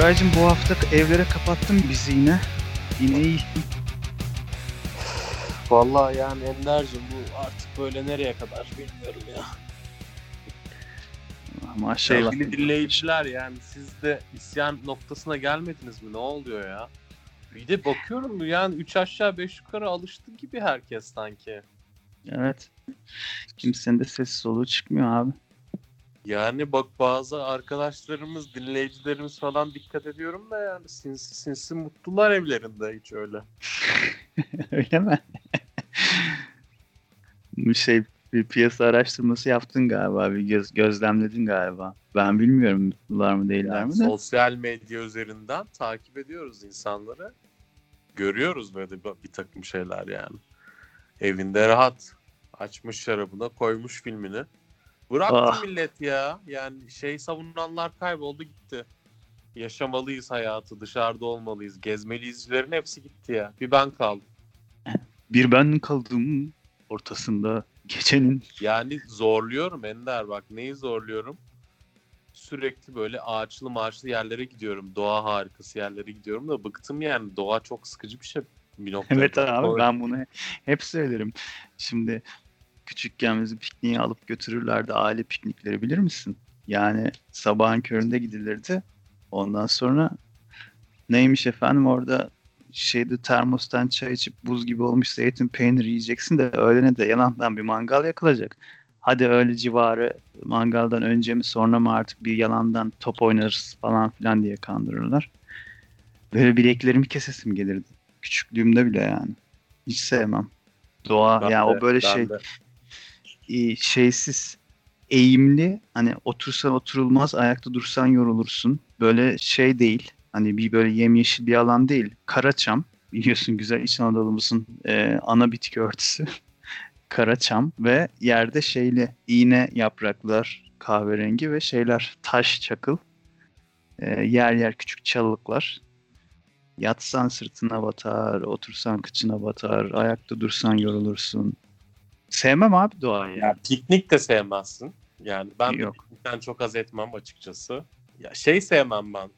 Koraycığım bu hafta evlere kapattın bizi yine. Yine iyi. Vallahi yani Ender'cim bu artık böyle nereye kadar bilmiyorum ya. Maşallah. Sevgili dinleyiciler yani siz de isyan noktasına gelmediniz mi? Ne oluyor ya? Bir de bakıyorum yani 3 aşağı 5 yukarı alıştı gibi herkes sanki. Evet. Kimsenin de sessiz soluğu çıkmıyor abi. Yani bak bazı arkadaşlarımız, dinleyicilerimiz falan dikkat ediyorum da yani sinsi sinsi mutlular evlerinde hiç öyle. Öyle mi? Bir şey bir piyasa araştırması yaptın galiba. Bir göz, gözlemledin galiba. Ben bilmiyorum mutlular mı değiller Yani mi de. sosyal medya üzerinden takip ediyoruz insanları. Görüyoruz böyle bir, bir takım şeyler yani. Evinde rahat. Açmış şarabına koymuş filmini. Bıraktı Ah. millet ya. Yani şey savunanlar kayboldu gitti. Yaşamalıyız hayatı, dışarıda olmalıyız, gezmeliyiz,lerin hepsi gitti ya. Bir ben kaldım. Bir ben kaldım ortasında gecenin. Yani zorluyorum Ender bak neyi zorluyorum? Sürekli böyle ağaçlı maaçlı yerlere gidiyorum. Doğa harikası yerlere gidiyorum da bıktım yani. Doğa çok sıkıcı bir şey bir noktada. Evet abi O- ben bunu hep söylerim. Şimdi küçükken bizi pikniğe alıp götürürlerdi aile piknikleri bilir misin? Yani sabahın köründe gidilirdi. Ondan sonra neymiş efendim orada şeyde termostan çay içip buz gibi olmuş zeytin peynir yiyeceksin de öğlene de yalandan bir mangal yakılacak. Hadi öyle civarı mangaldan önce mi sonra mı artık bir yalandan top oynarız falan filan diye kandırırlar. Böyle bileklerimi kesesim gelirdi. Küçüklüğümde bile yani. Hiç sevmem. Doğa Ben yani de- o böyle şey de. E, şeysiz eğimli hani otursan oturulmaz ayakta dursan yorulursun. Böyle şey değil. Hani bir böyle yemyeşil bir alan değil. Karaçam biliyorsun güzel İç Anadolu'muzun e, ana bitki örtüsü. Karaçam ve yerde şeyli iğne yapraklar kahverengi ve şeyler taş çakıl. E, yer yer küçük çalılıklar. Yatsan sırtına batar, otursan kıçına batar, ayakta dursan yorulursun. Sevmem abi doğayı. Ya piknik de sevmezsin. Yani ben Yok. piknikten çok haz etmem açıkçası. Ya şey sevmem ben.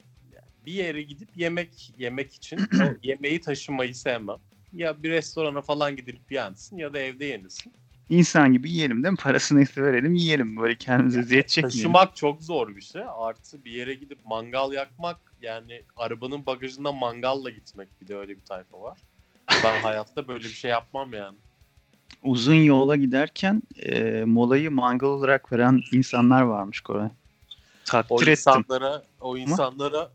Bir yere gidip yemek yemek için o yemeği taşımayı sevmem. Ya bir restorana falan gidip yensin ya da evde yenilsin. İnsan gibi yiyelim değil mi? Parasını verelim yiyelim. Böyle kendimize eziyet çekmeyelim. Taşımak çok zor bir şey. Artı bir yere gidip mangal yakmak yani arabanın bagajında mangalla gitmek bir de öyle bir tayfa var. Ben hayatta böyle bir şey yapmam yani. Uzun yola giderken e, molayı mangal olarak veren insanlar varmış Koray. O Takdir ettim. insanlara, o insanlara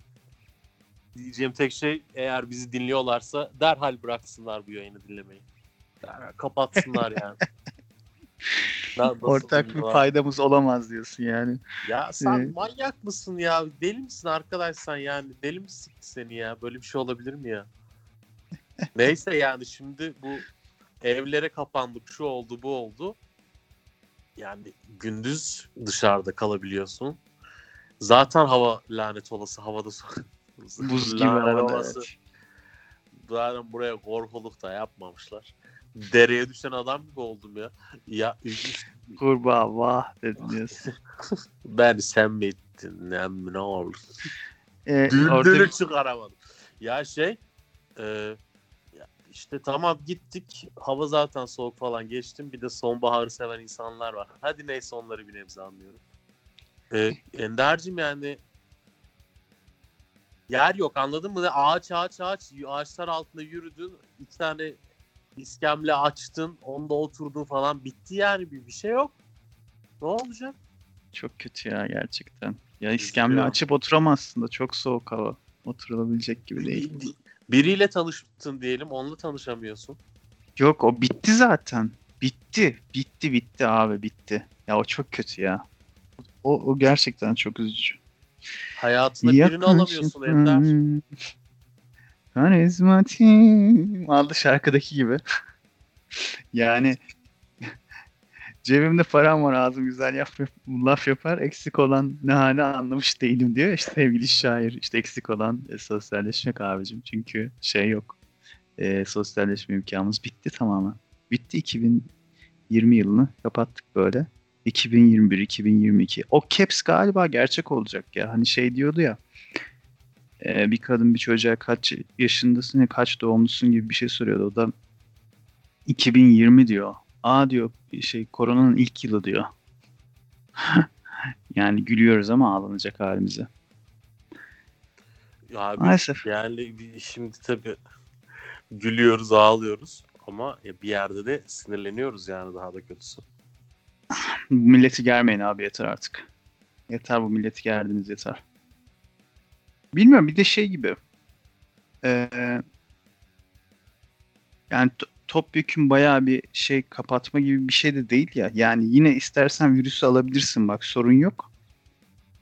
diyeceğim tek şey eğer bizi dinliyorlarsa derhal bıraksınlar bu yayını dinlemeyi. Derhal kapatsınlar yani. Ortak bir faydamız olamaz diyorsun yani. Ya sen Ee, manyak mısın ya? Deli misin arkadaş sen yani? Deli mi seni ya? Böyle bir şey olabilir mi ya? Neyse yani şimdi bu evlere kapandık şu oldu bu oldu. Yani gündüz dışarıda kalabiliyorsun. Zaten hava lanet olası havada Buz gibi arada. olası. Zaten buraya korkuluk da yapmamışlar. Dereye düşen adam gibi oldum ya. Ya Kurbağa vah dedin diyorsun. ben sen mi ettin? Ne, ne oldu? E, orada Düldülü çıkaramadım. Ya şey e, işte tamam gittik. Hava zaten soğuk falan geçtim. Bir de sonbaharı seven insanlar var. Hadi neyse onları bir nebze anlıyorum. E, Ender'cim yani yer yok anladın mı? Ağaç ağaç ağaç. Ağaçlar altında yürüdün. İki tane iskemle açtın. Onda oturdun falan. Bitti yani. Bir, bir şey yok. Ne olacak? çok kötü ya gerçekten. Ya iskemle açıp oturamazsın da çok soğuk hava. Oturulabilecek gibi değil. Biriyle tanıştın diyelim. Onunla tanışamıyorsun. Yok o bitti zaten. Bitti. Bitti bitti abi bitti. Ya o çok kötü ya. O, o gerçekten çok üzücü. Hayatına birini alamıyorsun Ender. Karizmatim adlı şarkıdaki gibi. yani cebimde param var ağzım güzel yap, laf yapar eksik olan ne hale anlamış değilim diyor. İşte sevgili şair işte eksik olan e, sosyalleşmek abicim. Çünkü şey yok e, sosyalleşme imkanımız bitti tamamen. Bitti 2020 yılını kapattık böyle. 2021 2022 o caps galiba gerçek olacak ya. Hani şey diyordu ya e, bir kadın bir çocuğa kaç yaşındasın ya kaç doğumlusun gibi bir şey soruyordu. O da 2020 diyor. Aa diyor şey koronanın ilk yılı diyor. yani gülüyoruz ama ağlanacak halimize. Ya Abi, Maalesef. Yani şimdi tabii gülüyoruz, ağlıyoruz ama bir yerde de sinirleniyoruz yani daha da kötüsü. Bu milleti germeyin abi yeter artık. Yeter bu milleti gerdiniz yeter. Bilmiyorum bir de şey gibi. Ee, yani topyekun bayağı bir şey kapatma gibi bir şey de değil ya. Yani yine istersen virüsü alabilirsin bak sorun yok.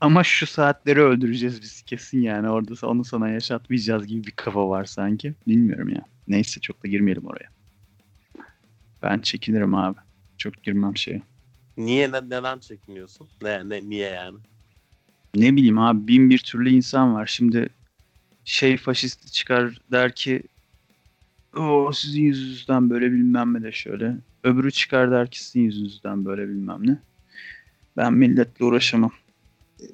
Ama şu saatleri öldüreceğiz biz kesin yani orada onu sana yaşatmayacağız gibi bir kafa var sanki. Bilmiyorum ya. Neyse çok da girmeyelim oraya. Ben çekinirim abi. Çok girmem şeye. Niye ne, neden çekiniyorsun? Ne, ne niye yani? ne bileyim abi bin bir türlü insan var. Şimdi şey faşist çıkar der ki o sizin yüzünüzden böyle bilmem ne de şöyle. Öbürü çıkar der ki sizin yüzünüzden böyle bilmem ne. Ben milletle uğraşamam.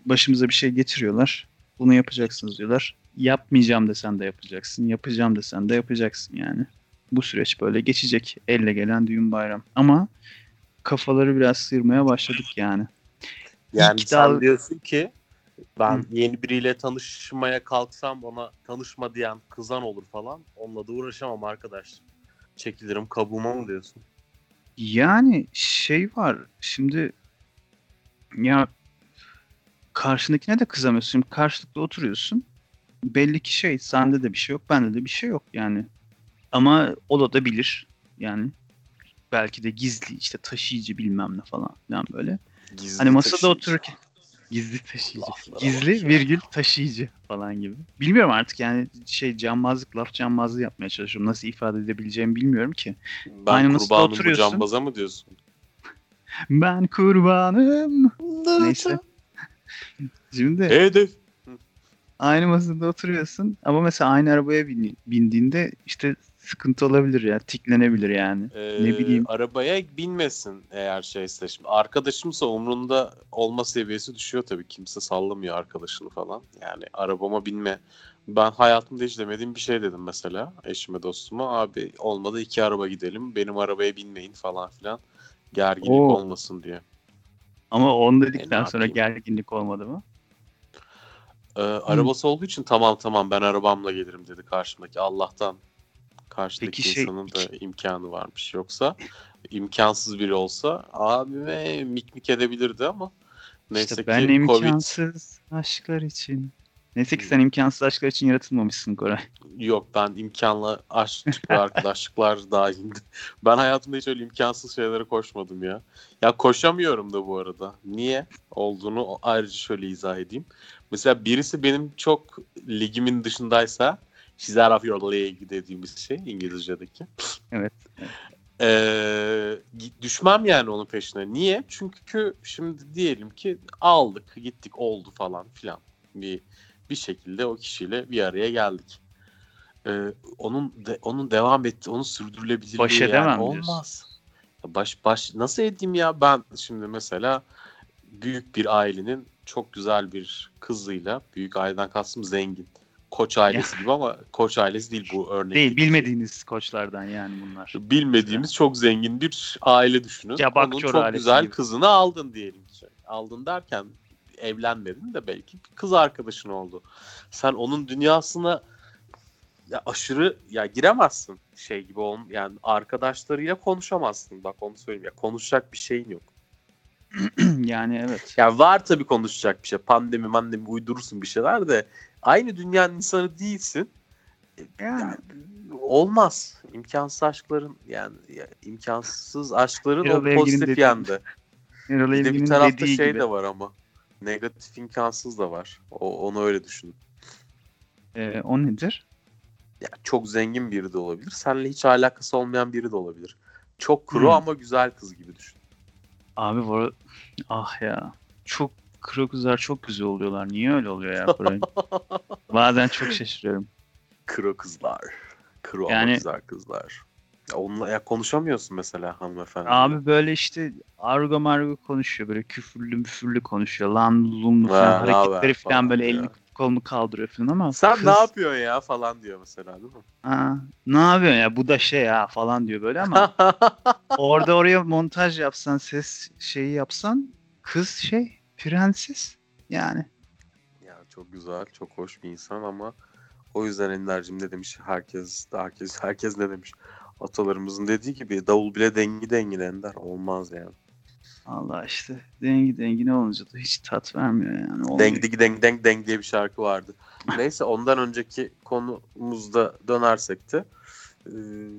Başımıza bir şey getiriyorlar. Bunu yapacaksınız diyorlar. Yapmayacağım desen de yapacaksın. Yapacağım desen de yapacaksın yani. Bu süreç böyle geçecek. Elle gelen düğün bayram. Ama kafaları biraz sıyırmaya başladık yani. Yani İlk sen dal- diyorsun ki ben Hı. yeni biriyle tanışmaya kalksam ona tanışma diyen kızan olur falan. Onunla da uğraşamam arkadaş. Çekilirim kabuğuma mı diyorsun? Yani şey var şimdi ya karşındakine de kızamıyorsun. Şimdi karşılıklı oturuyorsun. Belli ki şey sende de bir şey yok bende de bir şey yok yani. Ama o da bilir yani. Belki de gizli işte taşıyıcı bilmem ne falan filan böyle. Gizli Hani masada taşıyıcı. otururken gizli taşıyıcı. Laflara bak Gizli ya. virgül taşıyıcı falan gibi. Bilmiyorum artık yani şey cambazlık laf cambazlığı yapmaya çalışıyorum. Nasıl ifade edebileceğimi bilmiyorum ki. Ben Aynı masada kurbanım bu oturuyorsun. cambaza mı diyorsun? Ben kurbanım. Neyse. Şimdi Hedef. aynı masada oturuyorsun ama mesela aynı arabaya bin- bindiğinde işte sıkıntı olabilir ya. Tiklenebilir yani. Ee, Ne bileyim. Arabaya binmesin eğer şeyse. Şimdi arkadaşımsa umrunda olma seviyesi düşüyor tabii. Kimse sallamıyor arkadaşını falan. Yani arabama binme. Ben hayatımda hiç demediğim bir şey dedim mesela eşime dostuma. Abi olmadı iki araba gidelim. Benim arabaya binmeyin falan filan. Gerginlik Oo. olmasın diye. Ama onu E, dedikten ne sonra gerginlik olmadı mı? Ee, arabası olduğu için tamam tamam ben arabamla gelirim dedi karşımdaki. Allah'tan karşıdaki Peki şey- insanın da imkanı varmış. Yoksa imkansız biri olsa abime mik mik edebilirdi ama neyse işte ki ben Covid imkansız aşklar için. Neyse ki sen imkansız aşklar için yaratılmamışsın Koray. yok ben imkanlı aşk arkadaşlıklar dahilinde. Ben hayatımda hiç öyle imkansız şeylere koşmadım ya. Ya koşamıyorum da bu arada. Niye olduğunu ayrıca şöyle izah edeyim. Mesela birisi benim çok ligimin dışındaysa she's out of your league dediğimiz şey İngilizce'deki. Evet. Ee, düşmem yani onun peşine. Niye? Çünkü şimdi diyelim ki aldık, gittik, oldu falan filan. Bir bir şekilde o kişiyle bir araya geldik. Ee, onun de, onun devam etti, onun sürdürülebilirliği Baş yani edemem diyorsun. olmaz. Baş baş nasıl edeyim ya ben şimdi mesela büyük bir ailenin çok güzel bir kızıyla büyük aileden kastım zengin. Koç ailesi gibi ama koç ailesi değil bu örnek. Değil bilmediğiniz koçlardan yani bunlar. Bilmediğimiz çok zengin bir aile düşünün. Onun çok güzel gibi. kızını aldın diyelim ki. Aldın derken evlenmedin de belki kız arkadaşın oldu. Sen onun dünyasına ya aşırı ya giremezsin şey gibi ol yani arkadaşlarıyla konuşamazsın. Bak onu söyleyeyim ya konuşacak bir şeyin yok. yani evet. Ya var tabii konuşacak bir şey. Pandemi mandemi uydurursun bir şeyler de aynı dünyanın insanı değilsin. Yani. Yani olmaz. İmkansız aşkların yani ya, imkansız aşkların Erol o pozitif dediği- yandı. Erol Bir de bir tarafta şey gibi. de var ama. Negatif imkansız da var. O, onu öyle düşün. Ee, o nedir? Ya çok zengin biri de olabilir. Seninle hiç alakası olmayan biri de olabilir. Çok kuru Hmm. ama güzel kız gibi düşün. Abi bu ah ya. Çok kro kızlar çok güzel oluyorlar. Niye öyle oluyor ya Koray? Bazen çok şaşırıyorum. Kuru kızlar. Kuru ama Yani- güzel kızlar. Ya onunla ya konuşamıyorsun mesela hanımefendi. Abi böyle işte argo margo konuşuyor. Böyle küfürlü müfürlü konuşuyor. Lan Ha, falan hareketleri falan falan böyle diyor. elini kolunu kaldırıyor falan ama Sen kız, ne yapıyorsun ya falan diyor mesela değil mi? "Aa, ne yapıyorsun ya bu da şey ya falan diyor böyle ama orada oraya montaj yapsan ses şeyi yapsan kız şey prenses yani. Ya çok güzel, çok hoş bir insan ama o yüzden Ender'cim ne demiş? Herkes, herkes, herkes ne demiş? Atalarımızın dediği gibi davul bile dengi dengine Ender. Olmaz yani. Allah işte dengi dengine olunca da hiç tat vermiyor yani. Olmuyor. Deng digi deng deng deng diye bir şarkı vardı. Neyse ondan önceki konumuzda dönersek de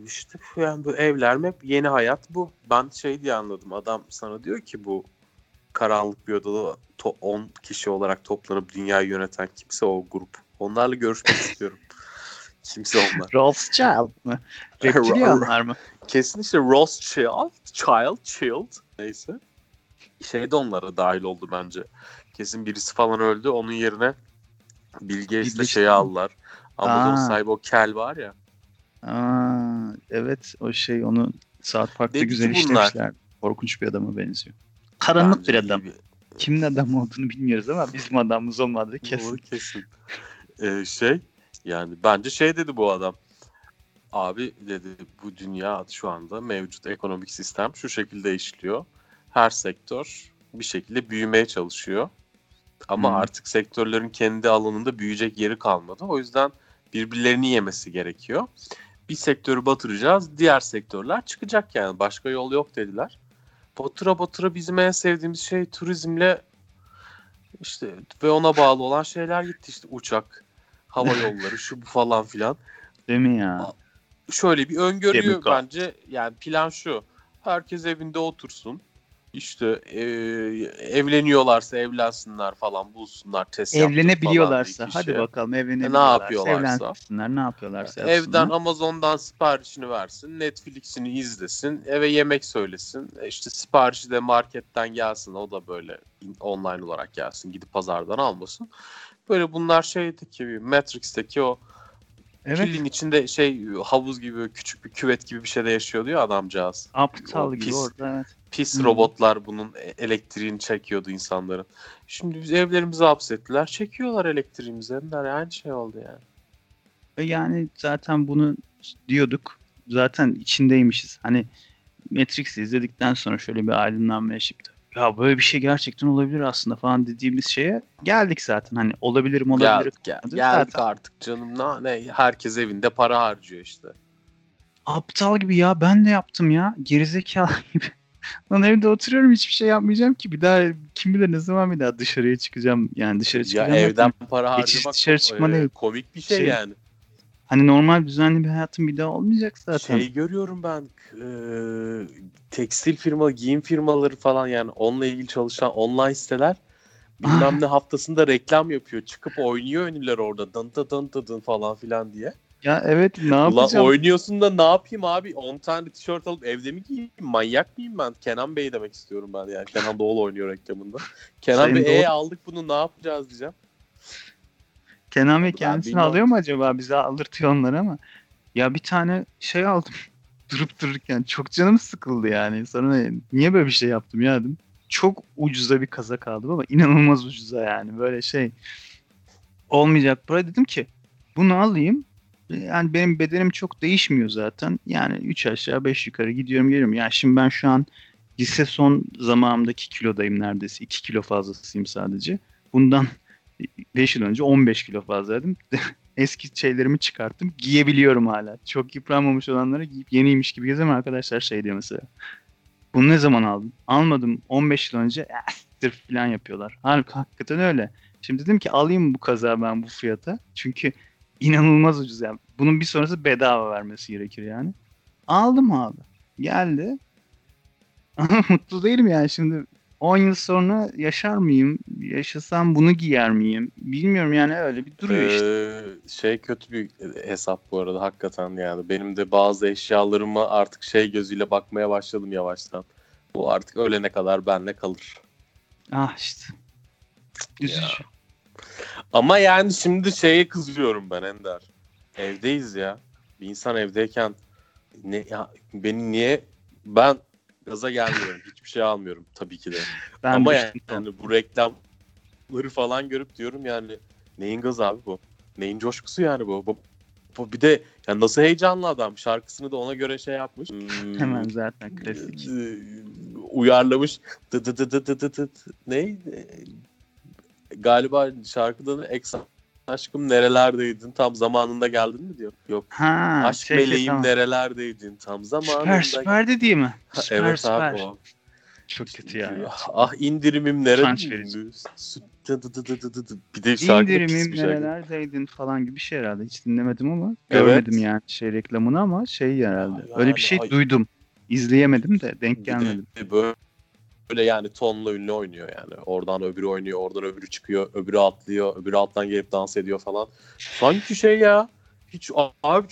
işte yani bu evler hep yeni hayat bu. Ben şey diye anladım. Adam sana diyor ki bu karanlık bir odada to- 10 kişi olarak toplanıp dünyayı yöneten kimse o grup. Onlarla görüşmek istiyorum. Kimse onlar. Rothschild mı? Reptilianlar mı? Kesin işte Rothschild, Child, Child neyse. Şey de onlara dahil oldu bence. Kesin birisi falan öldü. Onun yerine Bill Gates'le şeyi aldılar. Amazon sahibi o Kel var ya. Aa, evet o şey onu South Park'ta Dedi güzel işlemişler. Korkunç bir adama benziyor. Karanlık bir adam. Kimin adam olduğunu bilmiyoruz ama bizim adamımız olmadığı kesin. Doğru, kesin. Ee, şey yani bence şey dedi bu adam. Abi dedi bu dünya şu anda mevcut ekonomik sistem şu şekilde işliyor. Her sektör bir şekilde büyümeye çalışıyor. Ama Hmm. artık sektörlerin kendi alanında büyüyecek yeri kalmadı. O yüzden birbirlerini yemesi gerekiyor. Bir sektörü batıracağız, diğer sektörler çıkacak yani. Başka yol yok dediler. Batıra batıra bizim en sevdiğimiz şey turizmle işte ve ona bağlı olan şeyler gitti işte uçak, hava yolları, şu bu falan filan. Değil mi ya? Şöyle bir öngörüyor bence. Yani plan şu. Herkes evinde otursun. İşte e, evleniyorlarsa evlensinler falan bulsunlar test Evlenebiliyorlarsa hadi bakalım evlenebiliyorlarsa yapıyorlarsa? evlensinler ne yapıyorlarsa Evden yapsınlar. Amazon'dan siparişini versin, Netflix'ini izlesin, eve yemek söylesin. E İşte siparişi de marketten gelsin, o da böyle in- online olarak gelsin, gidip pazardan almasın. Böyle bunlar şeydeki Matrix'teki o Evet Killing içinde şey havuz gibi küçük bir küvet gibi bir şeyde yaşıyordu ya adamcağız. aptal o gibi pis- orada evet. Pis Hı. robotlar bunun e- elektriğini çekiyordu insanların. Şimdi biz evlerimize hapsettiler. Çekiyorlar elektriğimizi. Ender aynı şey oldu yani. Ve yani zaten bunu diyorduk. Zaten içindeymişiz. Hani Matrix'i izledikten sonra şöyle bir aydınlanma yaşayıp da, ya böyle bir şey gerçekten olabilir aslında falan dediğimiz şeye geldik zaten. Hani olabilirim olabilir. Geldik, gel, Zaten- geldik artık canım. Ne, ne, herkes evinde para harcıyor işte. Aptal gibi ya ben de yaptım ya. Gerizekalı gibi. Lan evde oturuyorum hiçbir şey yapmayacağım ki. Bir daha kim bilir ne zaman bir daha dışarıya çıkacağım. Yani dışarı Ya çıkacağım. evden para Geçiş harcamak dışarı çıkma e, komik bir şey, Şey- yani. Hani normal düzenli bir hayatım bir daha olmayacak zaten. Şey görüyorum ben e, tekstil firma, giyim firmaları falan yani onunla ilgili çalışan online siteler bilmem ne haftasında reklam yapıyor. Çıkıp oynuyor ünlüler orada dın dın dın dın falan filan diye. Ya evet ne yapacağım? oynuyorsun da ne yapayım abi? 10 tane tişört alıp evde mi giyeyim? Manyak mıyım ben? Kenan Bey demek istiyorum ben yani. Kenan Doğulu oynuyor reklamında. Kenan Sayın Bey Doğulu. e aldık bunu ne yapacağız diyeceğim. Kenan Bey Ben kendisini bilmem. alıyor mu acaba? Bize aldırtıyor onları ama. Ya bir tane şey aldım. Durup dururken çok canım sıkıldı yani. Sonra niye böyle bir şey yaptım ya dedim. Çok ucuza bir kazak aldım ama inanılmaz ucuza yani. Böyle şey olmayacak para dedim ki bunu alayım. Yani benim bedenim çok değişmiyor zaten. Yani 3 aşağı 5 yukarı gidiyorum geliyorum. Yani şimdi ben şu an lise son zamanımdaki kilodayım neredeyse. 2 kilo fazlasıyım sadece. Bundan 5 yıl önce 15 kilo fazlaydım. Eski şeylerimi çıkarttım. Giyebiliyorum hala. Çok yıpranmamış olanları giyip yeniymiş gibi gezemem arkadaşlar şey diyor mesela. Bunu ne zaman aldın? Almadım 15 yıl önce. "Eh, siktir" falan yapıyorlar. Halbuki hakikaten öyle. Şimdi dedim ki alayım bu kazağı ben bu fiyata. Çünkü inanılmaz ucuz yani. Bunun bir sonrası bedava vermesi gerekir yani. Aldım abi. Geldi. Ama mutlu değilim yani şimdi 10 yıl sonra yaşar mıyım? Yaşasam bunu giyer miyim? Bilmiyorum yani öyle bir duruyor işte. Ee, şey kötü bir hesap bu arada hakikaten yani. Benim de bazı eşyalarıma artık şey gözüyle bakmaya başladım yavaştan. Bu artık ölene kadar benle kalır. Ah işte. Üzücü. Ama yani şimdi şeye kızıyorum ben Ender. Evdeyiz ya. Bir insan evdeyken ne ya beni niye ben gaza gelmiyorum. Hiçbir şey almıyorum tabii ki de. Ben Ama yani, işte- bu reklamları falan görüp diyorum yani Neyin gazı abi bu? Neyin coşkusu yani bu? bu, bu bir de yani nasıl heyecanlı adam. Şarkısını da ona göre şey yapmış. Hmm, Hemen zaten klasik. e, uyarlamış. Dı dı dı dı dı dı dı. Ne? Galiba şarkıda da ex aşkım nerelerdeydin tam zamanında geldin mi diyor. Yok. Ha, Aşk şey, şey, meleğim tamam. nerelerdeydin tam zamanında. Süper süper dediği mi? Ha, Süper evet süper. abi o. Çok kötü ya. Ah indirimim neredeydi? Bir de şarkı İndirimim nerelerdeydin falan gibi bir şey herhalde. Hiç dinlemedim ama Evet. görmedim yani şey reklamını ama şey herhalde. Ya Öyle yani bir şey ay- duydum. İzleyemedim de denk de gelmedim. Böyle, böyle yani tonla ünlü oynuyor yani. Oradan öbürü oynuyor, oradan öbürü çıkıyor, öbürü atlıyor, öbürü alttan gelip dans ediyor falan. Sanki şey ya. Hiç abi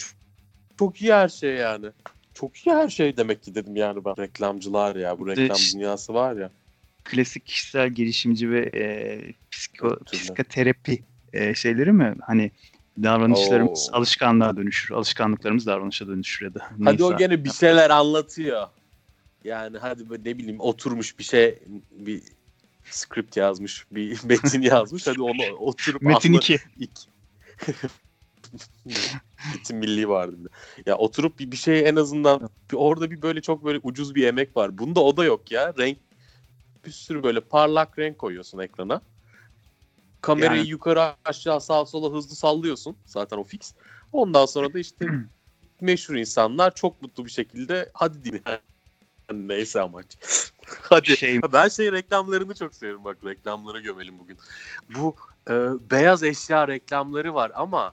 çok, iyi her şey yani. Çok iyi her şey demek ki dedim yani ben. Reklamcılar ya. Bu reklam dünyası var ya. Klasik kişisel gelişimci ve e, psiko, psikoterapi e, şeyleri mi? Hani davranışlarımız Oo. alışkanlığa dönüşür. Alışkanlıklarımız davranışa dönüşür ya da. Hadi neyse. o gene bir şeyler anlatıyor. Yani hadi böyle ne bileyim oturmuş bir şey bir script yazmış, bir metin yazmış. Hadi onu oturup Metin anla- 2. İki. Metin milli vardı. Ya oturup bir, bir şey en azından bir, orada bir böyle çok böyle ucuz bir emek var. Bunda o da yok ya. Renk bir sürü böyle parlak renk koyuyorsun ekrana. Kamerayı Yani- yukarı aşağı sağa sola hızlı sallıyorsun. Zaten o fix. Ondan sonra da işte meşhur insanlar çok mutlu bir şekilde hadi dinle. Neyse amaç. hadi. Şey- Ben şey reklamlarını çok seviyorum bak reklamlara gömelim bugün. Bu e, beyaz eşya reklamları var ama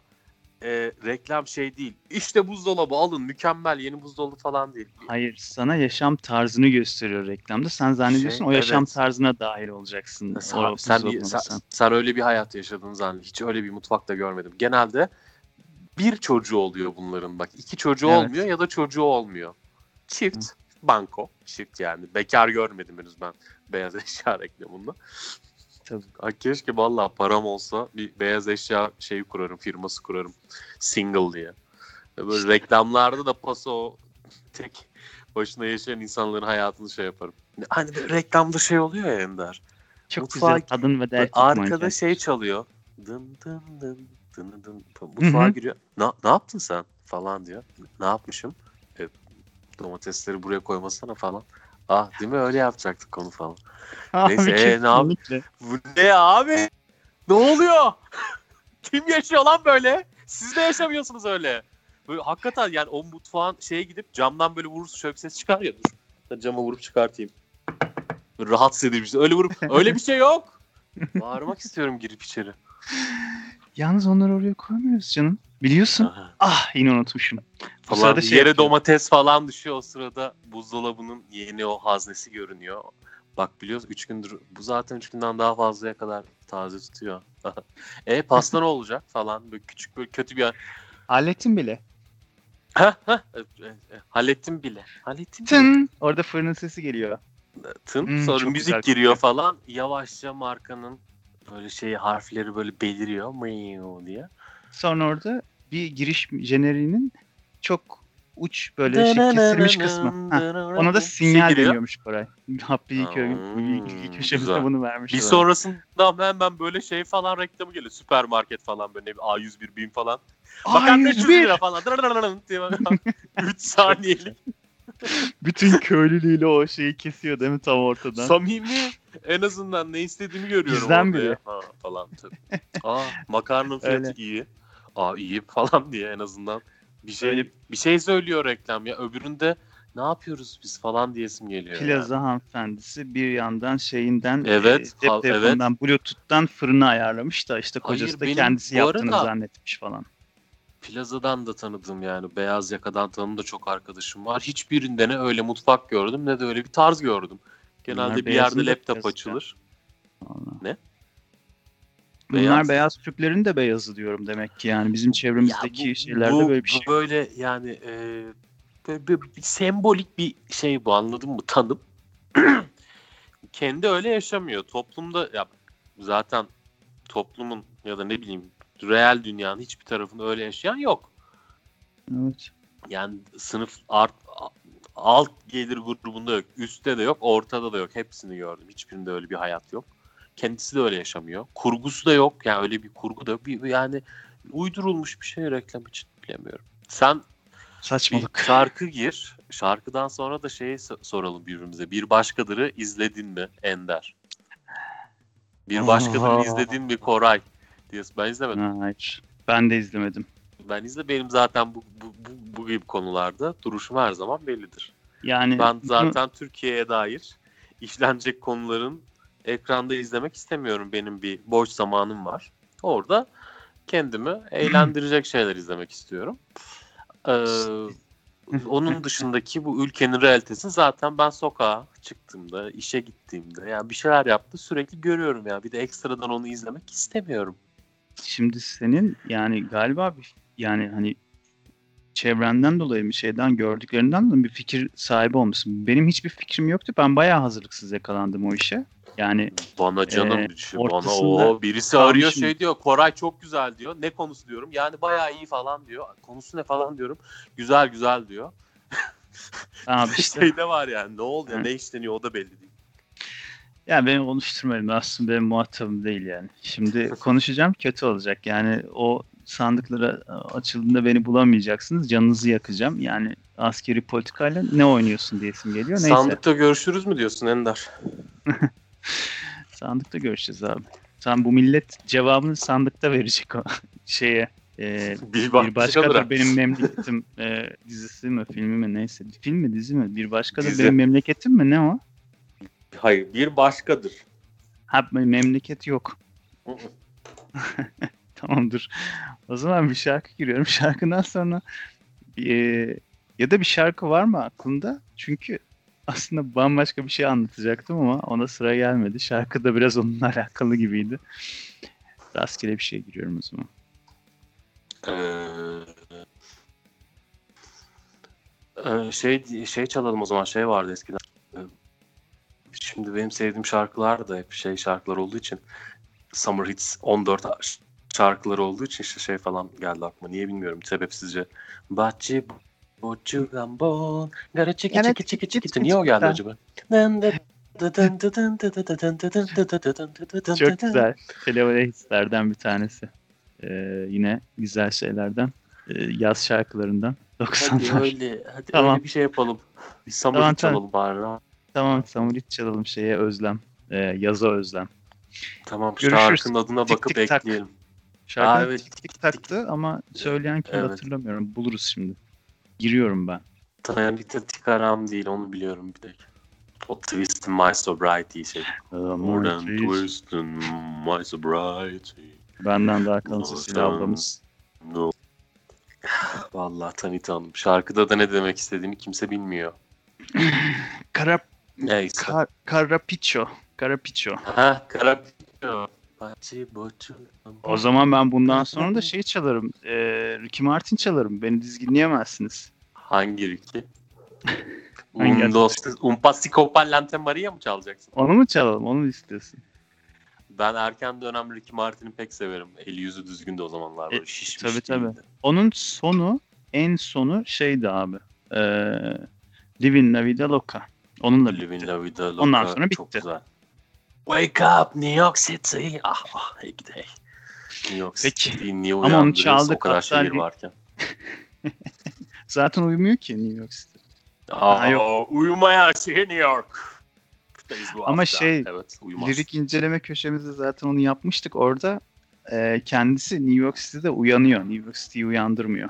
e, reklam şey değil. İşte buzdolabı alın mükemmel yeni buzdolabı falan değil. Hayır sana yaşam tarzını gösteriyorsun reklamda. Sen zannediyorsun Şey, o yaşam evet. tarzına dahil olacaksın. Sen, O sen, buzdolabına sen, sen. sen öyle bir hayat yaşadığını zannet. Hiç öyle bir mutfak da görmedim. Genelde bir çocuğu oluyor bunların bak. iki çocuğu Evet. olmuyor ya da çocuğu olmuyor. Çift, banko, çift yani. Bekar görmedim henüz ben beyaz eşya reklamında. Ay keşke valla param olsa bir beyaz eşya şeyi kurarım, firması kurarım. Single diye. Ve Böyle reklamlarda da paso o tek başına yaşayan insanların hayatını şey yaparım. Hani böyle reklamda şey oluyor ya Ender. Çok Mutfağa- güzel kadın ve de Arkada manken. şey çalıyor. Dın dın dın dın dın. Mutfağa Hı hı. giriyor. Ne, ne yaptın sen? Falan diyor. Ne yapmışım? E, domatesleri buraya koymasana falan. Ah değil mi öyle yapacaktık konu falan. Abi, Neyse, ee, ne kesinlikle. Bu ne abi? Ne oluyor? Kim yaşıyor lan böyle? Siz de yaşamıyorsunuz öyle. Böyle hakikaten yani o mutfağın şeye gidip camdan böyle vurursun şöyle bir ses çıkar ya dur. Cama vurup çıkartayım. Rahatsız edici. Öyle vurup öyle bir şey yok. Bağırmak istiyorum girip içeri. Yalnız onları oraya koymuyoruz canım. Biliyorsun. Aha. Ah yine unutmuşum. Bu Falan sırada şey yere yapıyor. domates falan düşüyor o sırada buzdolabının yeni o haznesi görünüyor. Bak biliyoruz 3 gündür bu zaten 3 günden daha fazlaya kadar taze tutuyor. e pasta ne olacak falan böyle küçük böyle kötü bir Hallettim bile. Heh, e, e, hallettim bile. Hallettim bile. Tın. Orada fırının sesi geliyor. Tın. Hmm, Sonra müzik giriyor falan. Yavaşça markanın böyle şey harfleri böyle beliriyor. Miu diye. Sonra orada bir giriş jeneriğinin çok uç böyle şey, kesilmiş kısmı. Heh, Ona da sinyal Şey giriyor. deniyormuş Koray. Happy Hmm, kö- köşemizde bunu vermiş. Bir sonrasında hemen böyle şey falan reklamı geliyor. Süpermarket falan böyle ne bileyim, A101 BİM falan. Makarna 300 A101. lira falan. Dırırırırın diye böyle 3 saniyelik. Bütün köylülüğüyle o şeyi kesiyor değil mi tam ortadan? Samimi. En azından ne istediğimi görüyorum Bizden biri. Ha, falan tabii. Aa makarnanın fiyatı Öyle. iyi. Aa iyi falan diye en azından bir şey Öyle- bir şey söylüyor reklam ya. Öbüründe ne yapıyoruz biz falan diyesim geliyor. Plaza hanımefendisi bir yandan şeyinden Evet, e, cep ha- telefonundan bluetooth'tan fırını ayarlamış da işte Hayır, kocası da benim kendisi yaptığını arada- zannetmiş falan. Plaza'dan da tanıdığım yani beyaz yakadan tanıdığım da çok arkadaşım var. Hiçbirinde ne öyle mutfak gördüm ne de öyle bir tarz gördüm. Genelde Bunlar bir yerde laptop açılır. Vallahi. Ne? Bunlar Beyaz. beyaz Türklerin de beyazı diyorum demek ki yani bizim çevremizdeki Ya bu- şeylerde bu böyle bir şey. Böyle yani e, böyle bir, bir sembolik bir şey bu anladın mı? Tanım. Kendi öyle yaşamıyor. Toplumda ya zaten toplumun ya da ne bileyim real dünyanın hiçbir tarafında öyle yaşayan yok. Evet. Yani sınıf art alt gelir grubunda yok. Üstte de yok, ortada da yok. Hepsini gördüm. Hiçbirinde öyle bir hayat yok. Kendisi de öyle yaşamıyor. Kurgusu da yok. Yani öyle bir kurgu da. Bir, yani uydurulmuş bir şey reklam için bilemiyorum. Sen bir Saçmalık. şarkı gir. Şarkıdan sonra da şeyi so- soralım birbirimize. Bir başkadırı izledin mi Ender? Bir başkadırı izledin mi Koray? Diyorsun. Ben izlemedim. Ha, hayır. Ben de izlemedim. Ben izle benim zaten bu, bu, bu, bu gibi konularda duruşum her zaman bellidir. Yani Ben zaten Türkiye'ye dair işlenecek konuların ekranda izlemek istemiyorum. Benim bir boş zamanım var. Orada kendimi eğlendirecek şeyler izlemek istiyorum. Ee, onun dışındaki bu ülkenin realitesini zaten ben sokağa çıktığımda, işe gittiğimde yani bir şeyler yaptı sürekli görüyorum ya. Bir de ekstradan onu izlemek istemiyorum. Şimdi senin yani galiba bir, yani hani çevrenden dolayı bir şeyden gördüklerinden dolayı bir fikir sahibi olmuşsun. Benim hiçbir fikrim yoktu. Ben bayağı hazırlıksız yakalandım o işe. Yani Bana canım Ee, düşün. Bana o birisi arıyor şey diyor. Koray çok güzel diyor. Ne konusu diyorum. Yani bayağı iyi falan diyor. Konusu ne falan diyorum. Güzel güzel diyor. abi işte Şey de var yani. Ne oldu ya? Ne işleniyor o da belli değil. ya beni konuşturmayın. Aslında benim muhatabım değil yani. Şimdi konuşacağım kötü olacak. Yani o sandıklara açıldığında beni bulamayacaksınız. Canınızı yakacağım. Yani askeri politikayla ne oynuyorsun diyesim geliyor. Neyse. Sandıkta görüşürüz mü diyorsun Ender? Sandıkta görüşeceğiz abi. Sen bu millet cevabını sandıkta verecek o şeye. E, Bir, bir başkadır benim memleketim e, dizisi mi filmi mi neyse. Film mi dizi mi? Bir başkadır Dizi. benim memleketim mi ne o? Hayır bir başkadır. Ha memleket yok. Tamamdır. O zaman bir şarkı giriyorum. Şarkıdan sonra e, ya da bir şarkı var mı aklında? Çünkü aslında bambaşka bir şey anlatacaktım ama ona sıra gelmedi. Şarkı da biraz onunla alakalı gibiydi. Rastgele bir şey giriyorum o zaman. Ee, e, şey şey çalalım o zaman şey vardı eskiden. Ee, Şimdi benim sevdiğim şarkılar da hep şey şarkılar olduğu için Summer Hits 14 şarkıları olduğu için işte şey falan geldi aklıma. Niye bilmiyorum sebepsizce. Bahçe bocu gambon gara çiki çiki çiki çiki Niye o geldi acaba? Çok güzel. Televole hislerden bir tanesi. Ee, yine güzel şeylerden. Ee, yaz şarkılarından. Hadi 90'lar. öyle, hadi Tamam. öyle bir şey yapalım. Bir Summer Tamam, çalalım bari. Tamam Samurit çalalım şeye özlem. Ee, yaza özlem. Tamam Görüşürüz. şarkının adına bakıp tik tak. Şarkı evet. tik tik taktı ama söyleyen kim Evet. hatırlamıyorum. Buluruz şimdi. Giriyorum ben. Tanrıta Tikaram değil onu biliyorum bir tek. O Twist in My Sobriety şey. More than twist in my sobriety. Benden daha kalın sesiyle ablamız. No. Vallahi Tanita Hanım. Şarkıda da ne demek istediğini kimse bilmiyor. Kara, Neyse. kar, Karapiço. Karapiço. Ha, Karapito. Boçu. O zaman ben bundan sonra da şey çalarım. E, Ricky Martin çalarım. Beni dizginleyemezsiniz. Hangi Ricky? Hangi Un, dos, un pasico pallante Maria mı çalacaksın? Onu mu çalalım? Onu mu istiyorsun? Ben erken dönem Ricky Martin'i pek severim. Eli yüzü düzgündü o zamanlar. Böyle E, şişmiş tabii, tabii. değildi. Onun sonu, en sonu şeydi abi. E, Living La Vida Loca. Onunla bitti. Living La Vida Loca Ondan sonra Çok bitti. güzel. Wake up New York City. Ah ah hey hey. New York Peki. City niye Ama onu çaldık, o kadar şehir li- varken. Zaten uyumuyor ki New York City. Aa, yok. uyumaya şehir New York. Ama hafta. şey, evet, uyumaz. Lirik inceleme köşemizde zaten onu yapmıştık. Orada e, kendisi New York City'de uyanıyor. New York City'yi uyandırmıyor.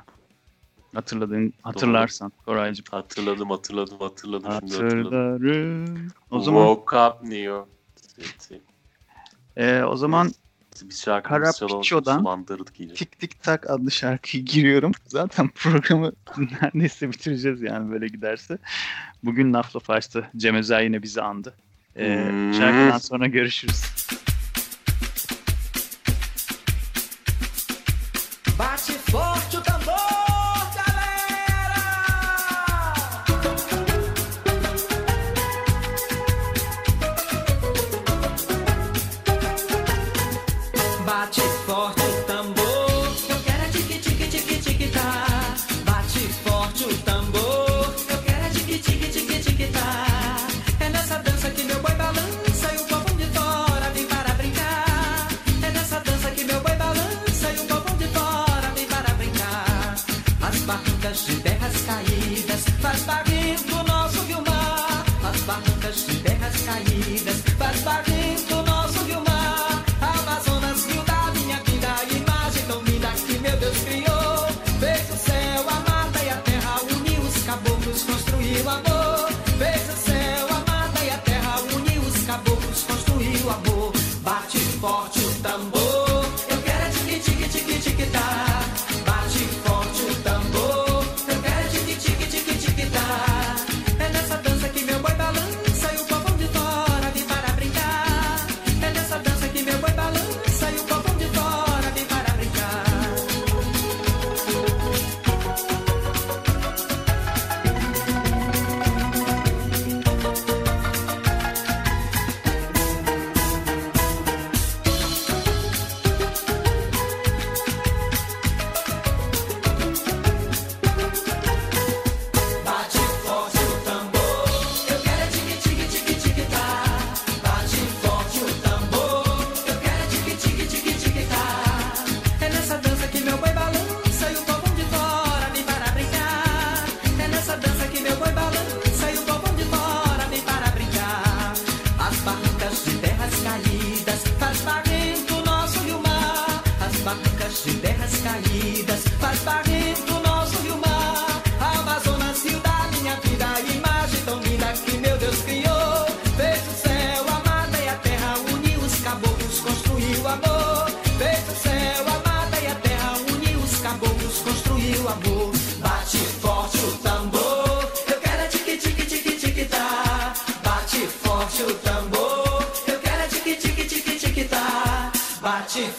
Hatırladığın, hatırlarsan Koraycığım. Hatırladım hatırladım hatırladım şimdi hatırladım. Hatırlarım. O zaman Woke up New York City. e, o zaman Biz. Karapiço'dan. Tik Tik Tak adlı şarkıyı giriyorum. Zaten programı neredeyse bitireceğiz yani böyle giderse. Bugün Laf Laf açtı. Cem Özer yine bizi andı. E, Hmm. Şarkıdan sonra görüşürüz.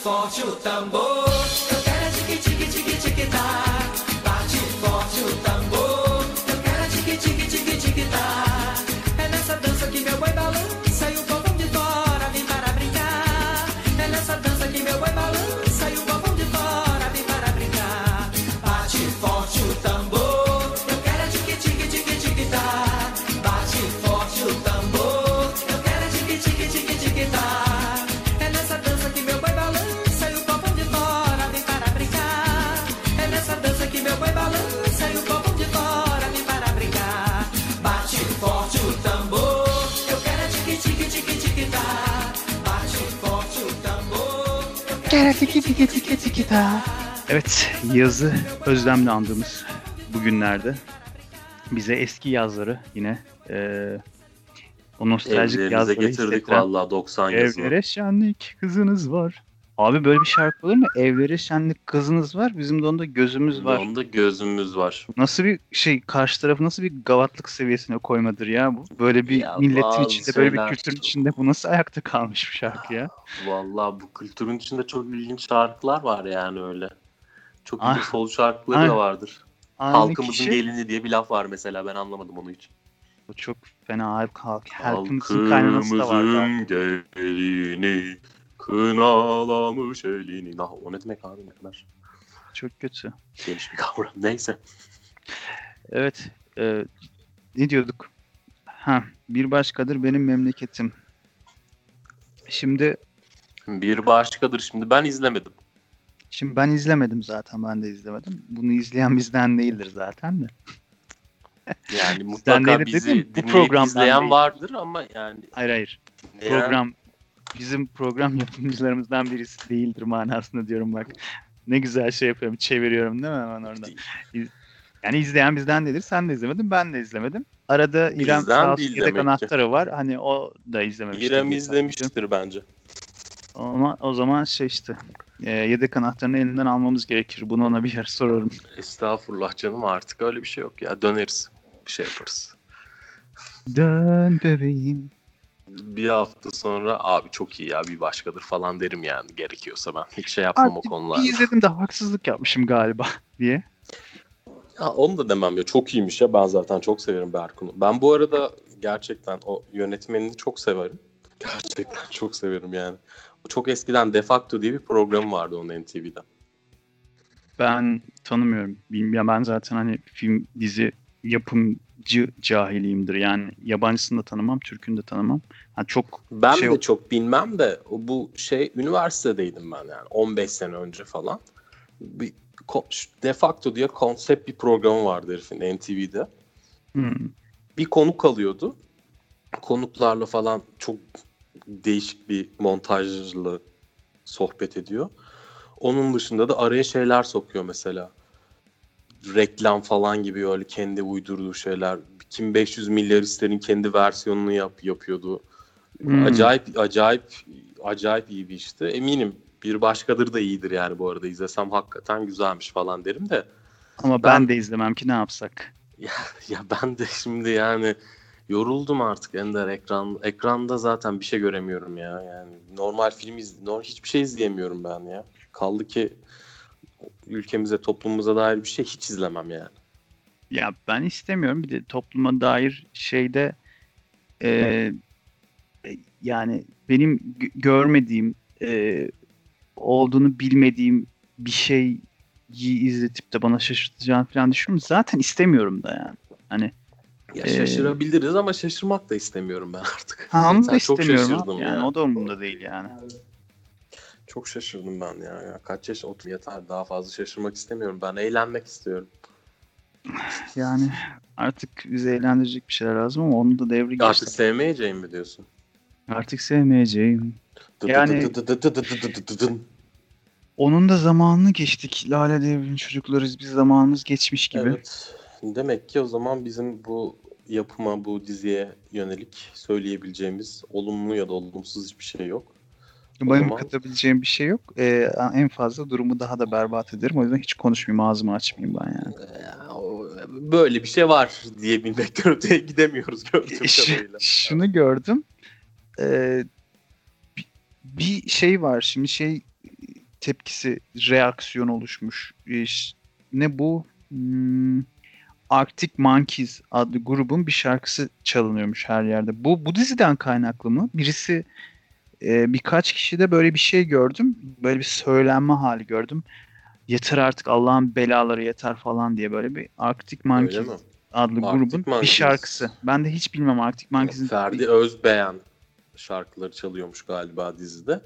Forte o tambor, yazı özlemle andığımız bugünlerde bize eski yazları yine eee o nostaljik yazları getirdik vallahi 90 yazını. Evlere şenlik kızınız var. Abi böyle bir şarkı olur mu? Evlere şenlik kızınız var. Bizim de onda gözümüz var. Onda gözümüz var. Nasıl bir şey karşı tarafı nasıl bir gavatlık seviyesine koymadır ya bu? Böyle bir Ya milletin içinde böyle bir kültürün içinde bu nasıl ayakta kalmış bir şarkı ya? Vallahi bu kültürün içinde çok ilginç şarkılar var yani öyle. Çok Ah. ilginç sol şarkıları da vardır. Aynı Halkımızın kişi- gelini diye bir laf var mesela ben anlamadım onu hiç. Bu çok fena halk halk. Halkımızın kaynanası da var. Halkımızın gelini kınalamış elini. Nah, o ne demek abi ne kadar Çok kötü. geniş bir kavram. Neyse. Evet. e, ne diyorduk? Ha, bir başkadır benim memleketim. Şimdi Bir başkadır şimdi ben izlemedim. Şimdi ben izlemedim zaten. Ben de izlemedim. Bunu izleyen bizden değildir zaten de. Yani mutlaka bizi dedim, bu programdan izleyen değil. vardır ama yani Hayır hayır. dinleyen- Program bizim program yapımcılarımızdan birisi değildir manasında diyorum bak. Ne güzel şey yapıyorum. Çeviriyorum değil mi hemen orada? Yani izleyen bizden değildir. Sen de izlemedin. Ben de izlemedim. Arada İrem yedek anahtarı var. Hani o da izlememiştir. İrem izlemiştir bence. Ama o zaman şey işte e, yedek anahtarını elinden almamız gerekir. Bunu ona bir yer sorarım. Estağfurullah canım artık öyle bir şey yok ya. Döneriz. Bir şey yaparız. Dön bebeğim. Bir hafta sonra abi çok iyi ya bir başkadır falan derim yani gerekiyorsa ben. Hiç şey yapmam o Artık konularda. Bir izledim de haksızlık yapmışım galiba diye. Ya onu da demem ya çok iyiymiş ya ben zaten çok severim Berkun'u. Ben bu arada gerçekten o yönetmenini çok severim. Gerçekten çok severim yani. Çok eskiden De Facto diye bir program vardı onun NTV'de. Ben tanımıyorum. Bilmiyorum. Ben zaten hani film, dizi yapımcı cahiliyimdir. Yani yabancısını da tanımam, Türk'ünü de tanımam. Ha, çok Ben Şey de çok bilmem de o bu şey üniversitedeydim ben yani 15 sene önce falan. bir de facto diye konsept bir programı vardı herifin NTV'de. Hmm. Bir konuk alıyordu. Konuklarla falan çok değişik bir montajlı sohbet ediyor. Onun dışında da araya şeyler sokuyor mesela. Reklam falan gibi öyle kendi uydurduğu şeyler. Kim 500 milyaristlerin kendi versiyonunu yap, yapıyordu. Hmm. Acayip acayip acayip iyi bir işti. Eminim bir başkadır da iyidir yani bu arada izlesem hakikaten güzelmiş falan derim de. Ama ben, Ben- de izlemem ki ne yapsak. Ya ben de şimdi yani yoruldum artık Ender ekran ekranda zaten bir şey göremiyorum ya. Yani normal film iz normal hiçbir şey izleyemiyorum ben ya. Kaldı ki ülkemize, toplumumuza dair bir şey hiç izlemem yani. Ya ben istemiyorum. Bir de topluma dair şeyde e, e, yani benim gö- görmediğim e, olduğunu bilmediğim bir şeyi izletip de bana şaşırtacağını falan düşünüyorum. Zaten istemiyorum da yani. Hani ya ee, şaşırabiliriz ama şaşırmak da istemiyorum ben artık. Ha, onu da istemiyorum. Çok abi. Yani, yani. O da umurumda değil yani. Çok şaşırdım ben ya. ya kaç yaş otur yeter. Daha fazla şaşırmak istemiyorum. Ben eğlenmek istiyorum. Yani artık bizi eğlendirecek bir şeyler lazım ama onu da devre geçti. Artık sevmeyeceğim mi diyorsun? Artık sevmeyeceğim. Yani onun da zamanını geçtik. Lale devrin çocuklarız biz zamanımız geçmiş gibi. Evet. Demek ki o zaman bizim bu yapıma, bu diziye yönelik söyleyebileceğimiz olumlu ya da olumsuz hiçbir şey yok. Benim zaman- katabileceğim bir şey yok. Ee, en fazla durumu daha da berbat ederim. O yüzden hiç konuşmayayım, ağzımı açmayayım ben yani. Ya, o- Böyle bir şey var diyebilmekten öteye gidemiyoruz gördüğüm Ş- kadarıyla. şunu gördüm. Ee, bi- bir şey var şimdi şey tepkisi, reaksiyon oluşmuş. Ee, ne bu? Hmm, Arctic Monkeys adlı grubun bir şarkısı çalınıyormuş her yerde. Bu bu diziden kaynaklı mı? Birisi e, birkaç kişide böyle bir şey gördüm. Böyle bir söylenme hali gördüm. Yeter artık Allah'ın belaları yeter falan diye böyle bir Arctic Monkeys adlı Arctic grubun bir Monkeys. şarkısı. Ben de hiç bilmem Arctic Monkeys'in Ferdi Özbeğen şarkıları çalıyormuş galiba dizide.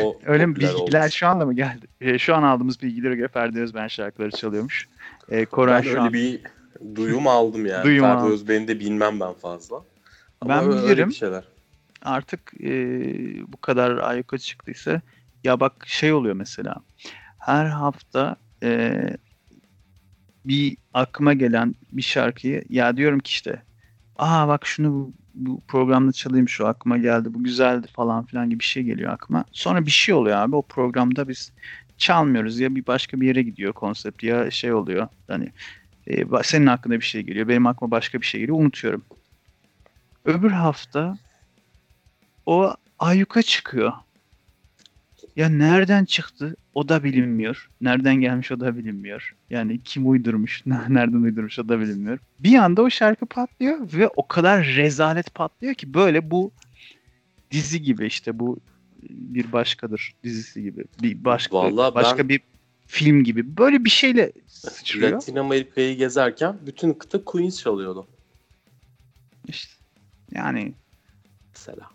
O Öyle mi? Bilgiler olmuş. şu anda mı geldi? Ee, şu an aldığımız bilgilere göre Ferdi Özben şarkıları çalıyormuş. Ee, Koray Ben şu öyle an... bir duyum aldım yani. Duyum Ferdi. Özbeğen'i de bilmem ben fazla. Ama Ben bilirim. bir şeyler. artık e, bu kadar ayyuka çıktıysa ya bak şey oluyor mesela her hafta e, bir aklıma gelen bir şarkıyı ya diyorum ki işte aa bak şunu bu, bu programda çalayım şu aklıma geldi bu güzeldi falan filan gibi bir şey geliyor aklıma. Sonra bir şey oluyor abi o programda biz çalmıyoruz ya bir başka bir yere gidiyor konsept ya şey oluyor hani e, senin hakkında bir şey geliyor benim aklıma başka bir şey geliyor unutuyorum. Öbür hafta o ayyuka çıkıyor. Ya nereden çıktı o da bilinmiyor. Nereden gelmiş o da bilinmiyor. Yani kim uydurmuş, nereden uydurmuş o da bilinmiyor. Bir anda o şarkı patlıyor ve o kadar rezalet patlıyor ki böyle bu dizi gibi işte bu bir başkadır dizisi gibi. Bir başka Vallahi başka ben- bir film gibi. Böyle bir şeyle sıçrıyor. Latin Amerika'yı gezerken bütün kıta Queens çalıyordu. İşte, yani Mesela.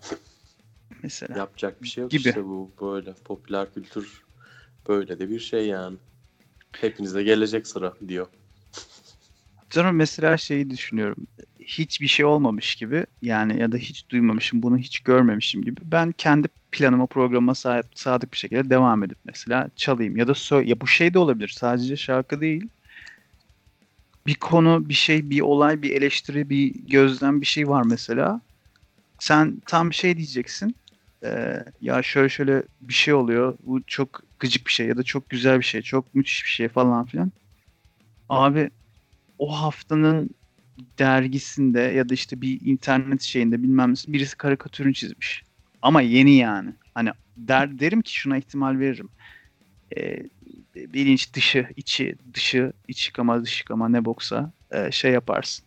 mesela. Yapacak bir şey yok Gibi. işte bu böyle popüler kültür böyle de bir şey yani. Hepinize gelecek sıra diyor. Sonra mesela şeyi düşünüyorum. Hiçbir şey olmamış gibi yani ya da hiç duymamışım, bunu hiç görmemişim gibi. Ben kendi planıma, programa sahip, sadık bir şekilde devam edip mesela çalayım. Ya da sö- ya bu şey de olabilir. Sadece şarkı değil. Bir konu, bir şey, bir olay, bir eleştiri, bir gözlem bir şey var mesela. Sen tam şey diyeceksin. Ee, ya şöyle şöyle bir şey oluyor. Bu çok gıcık bir şey ya da çok güzel bir şey, çok müthiş bir şey falan filan. Abi o haftanın dergisinde ya da işte bir internet şeyinde bilmem birisi karikatürünü çizmiş. Ama yeni yani. Hani der, derim ki şuna ihtimal veririm. Ee, bilinç dışı, içi, dışı, iç yıkama, dış yıkama ne boksa e, şey yaparsın.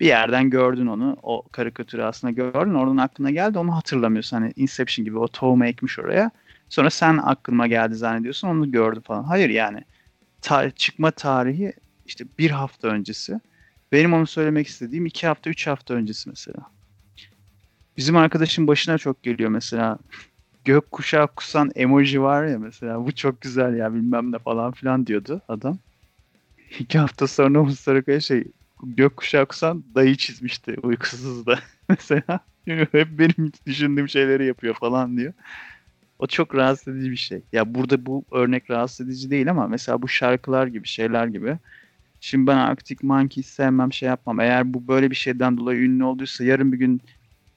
Bir yerden gördün onu, o karikatürü aslında gördün, oradan aklına geldi, onu hatırlamıyorsun. Hani Inception gibi o tohumu ekmiş oraya. Sonra sen aklıma geldi zannediyorsun, onu gördün falan. Hayır yani. Ta- çıkma tarihi işte bir hafta öncesi. Benim onu söylemek istediğim iki hafta, üç hafta öncesi mesela. Bizim arkadaşın başına çok geliyor mesela. gök kuşağı kusan emoji var ya mesela bu çok güzel ya bilmem ne falan filan diyordu adam. İki hafta sonra Mustafa şey gök kuşağı kusan dayı çizmişti uykusuz da mesela. Hep benim düşündüğüm şeyleri yapıyor falan diyor. O çok rahatsız edici bir şey. Ya burada bu örnek rahatsız edici değil ama mesela bu şarkılar gibi şeyler gibi. Şimdi ben Arctic Monkeys sevmem şey yapmam. Eğer bu böyle bir şeyden dolayı ünlü olduysa yarın bir gün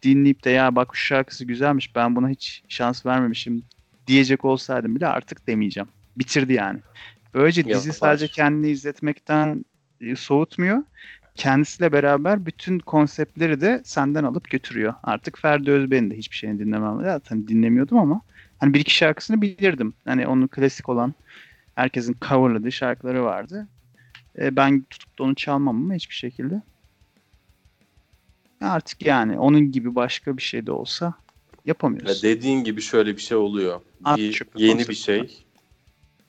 dinleyip de ya bak şu şarkısı güzelmiş ben buna hiç şans vermemişim diyecek olsaydım bile artık demeyeceğim. Bitirdi yani. Böylece dizi Yapar. sadece kendini izletmekten e, soğutmuyor. Kendisiyle beraber bütün konseptleri de senden alıp götürüyor. Artık Ferdi Özbey'in de hiçbir şeyini dinlemem. Zaten dinlemiyordum ama hani bir iki şarkısını bilirdim. Hani onun klasik olan herkesin coverladığı şarkıları vardı. E, ben tutup da onu çalmam ama hiçbir şekilde. Artık yani onun gibi başka bir şey de olsa Ya yapamıyorsun. dediğin gibi şöyle bir şey oluyor. Bir, çöpü yeni bir şey,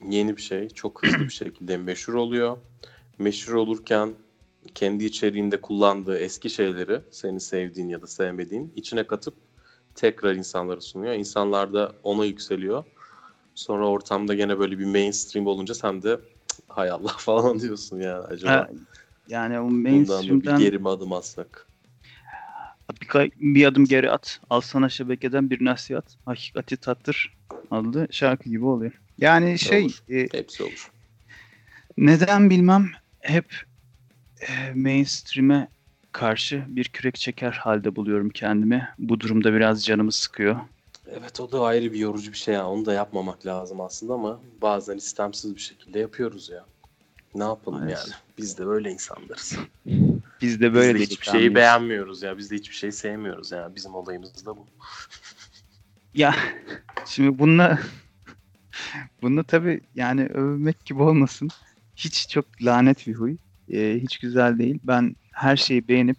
yeni bir şey çok hızlı bir şekilde meşhur oluyor. Meşhur olurken kendi içeriğinde kullandığı eski şeyleri senin sevdiğin ya da sevmediğin içine katıp tekrar insanlara sunuyor. İnsanlar da ona yükseliyor. Sonra ortamda gene böyle bir mainstream olunca sen de "Cık, hay Allah falan diyorsun yani acaba Ha, yani o bundan da bir mainstream'den geri mi adım atsak? bir, kay- bir adım geri at. Al sana şebekeden bir nasihat. Hakikati tattır adlı şarkı gibi oluyor. Yani şey olur. e, Hepsi olur. neden bilmem hep e, mainstream'e karşı bir kürek çeker halde buluyorum kendimi. Bu durumda biraz canımı sıkıyor. Evet o da ayrı bir yorucu bir şey ya. Onu da yapmamak lazım aslında ama bazen istemsiz bir şekilde yapıyoruz ya. Ne yapalım Evet. yani? Biz de böyle insanlarız. Biz de Biz böyle de hiçbir şeyi beğenmiyoruz ya. Biz de hiçbir şey sevmiyoruz yani. Bizim olayımız da bu. Ya şimdi bununla bununla tabii yani övmek gibi olmasın. Hiç çok lanet bir huy. Ee, hiç güzel değil. Ben her şeyi beğenip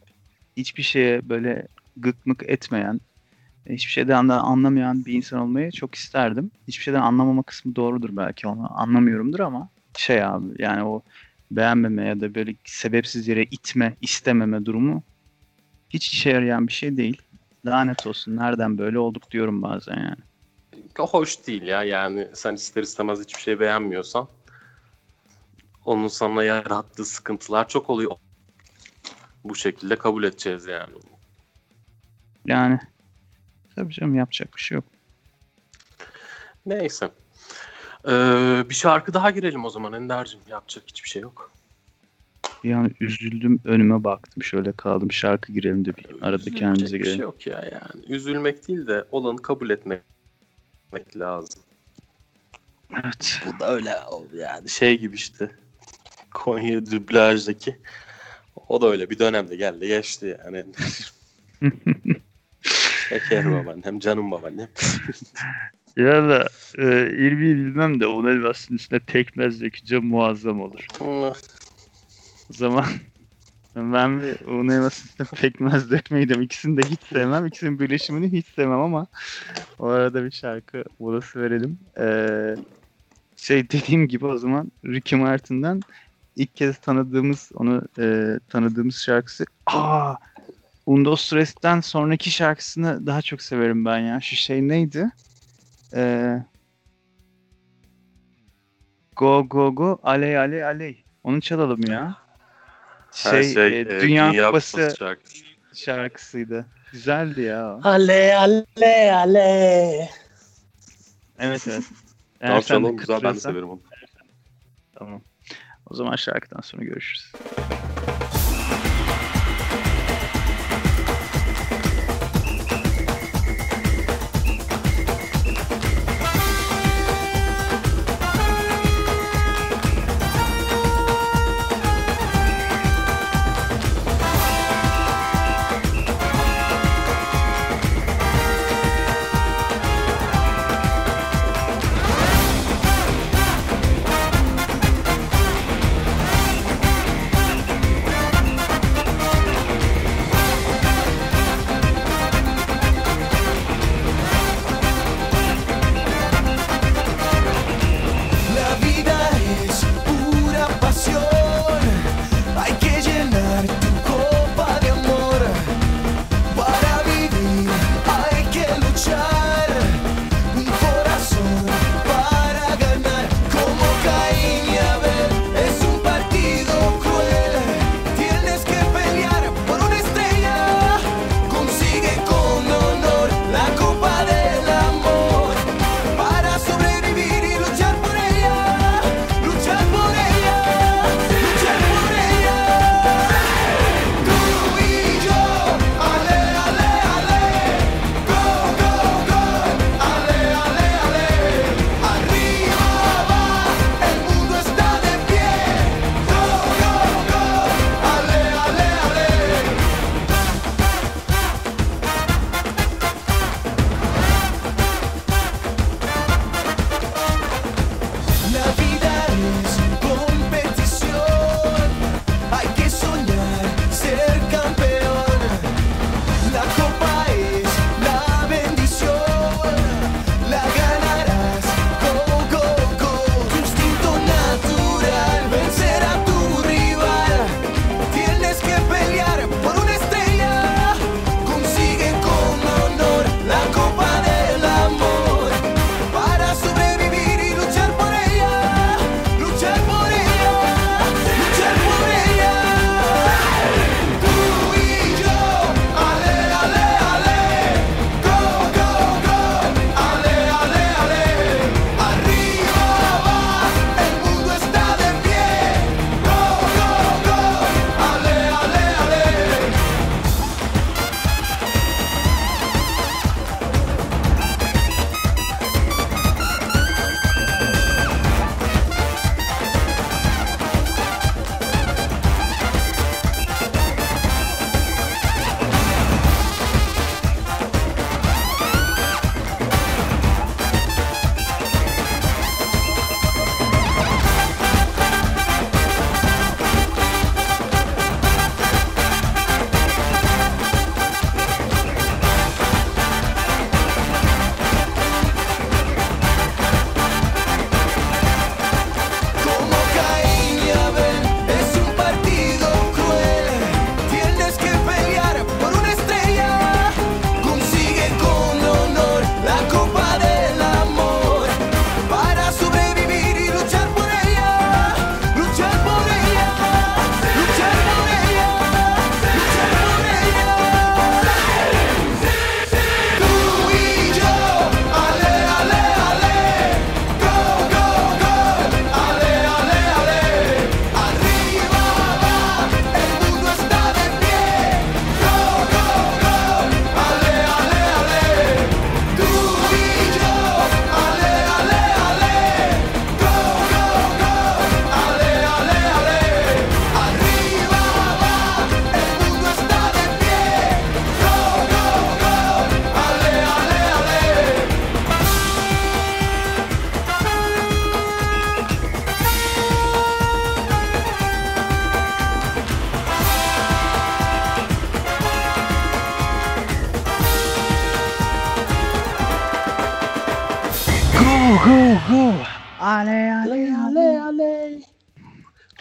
hiçbir şeye böyle gık mık etmeyen, hiçbir şeyden de anlamayan bir insan olmayı çok isterdim. Hiçbir şeyden anlamama kısmı doğrudur belki onu anlamıyorumdur ama şey abi yani o beğenmeme ya da böyle sebepsiz yere itme, istememe durumu hiç işe yarayan bir şey değil. Lanet olsun. Nereden böyle olduk diyorum bazen yani. Hoş değil ya. Yani sen ister istemez hiçbir şey beğenmiyorsan onun sana yarattığı sıkıntılar çok oluyor. Bu şekilde kabul edeceğiz yani. Yani tabii canım yapacak bir şey yok. Neyse. Ee, bir şarkı daha girelim o zaman Ender'cim. Yapacak hiçbir şey yok. Bir an üzüldüm önüme baktım şöyle kaldım şarkı girelim de bir arada Üzülecek kendimize bir şey girelim. yok ya yani. Üzülmek değil de olanı kabul etmek lazım. Evet. Bu da öyle yani şey gibi işte. Konya dublajdaki o da öyle bir dönemde geldi geçti yani. Şeker babaannem, canım babaannem. Ya da e, İlmi'yi bilmem de onun elmasının üstüne pekmez dökünce muazzam olur. O zaman ben bir un elmasının üstüne pekmez dökmeyi de ikisini de hiç sevmem. İkisinin birleşimini hiç sevmem ama o arada bir şarkı molası verelim. Ee, şey dediğim gibi o zaman Ricky Martin'den ilk kez tanıdığımız onu e, tanıdığımız şarkısı aa Undo Stress'ten sonraki şarkısını daha çok severim ben ya. Şu şey neydi? Ee, go go go aley aley aley. Onu çalalım ya. Şey, Her şey, e, e, Dünya, Kupası şarkısı. şarkısıydı. Güzeldi ya. o. Ale ale ale. Evet evet. Eğer Tamam sen güzel ben de severim onu. Tamam. O zaman şarkıdan sonra görüşürüz.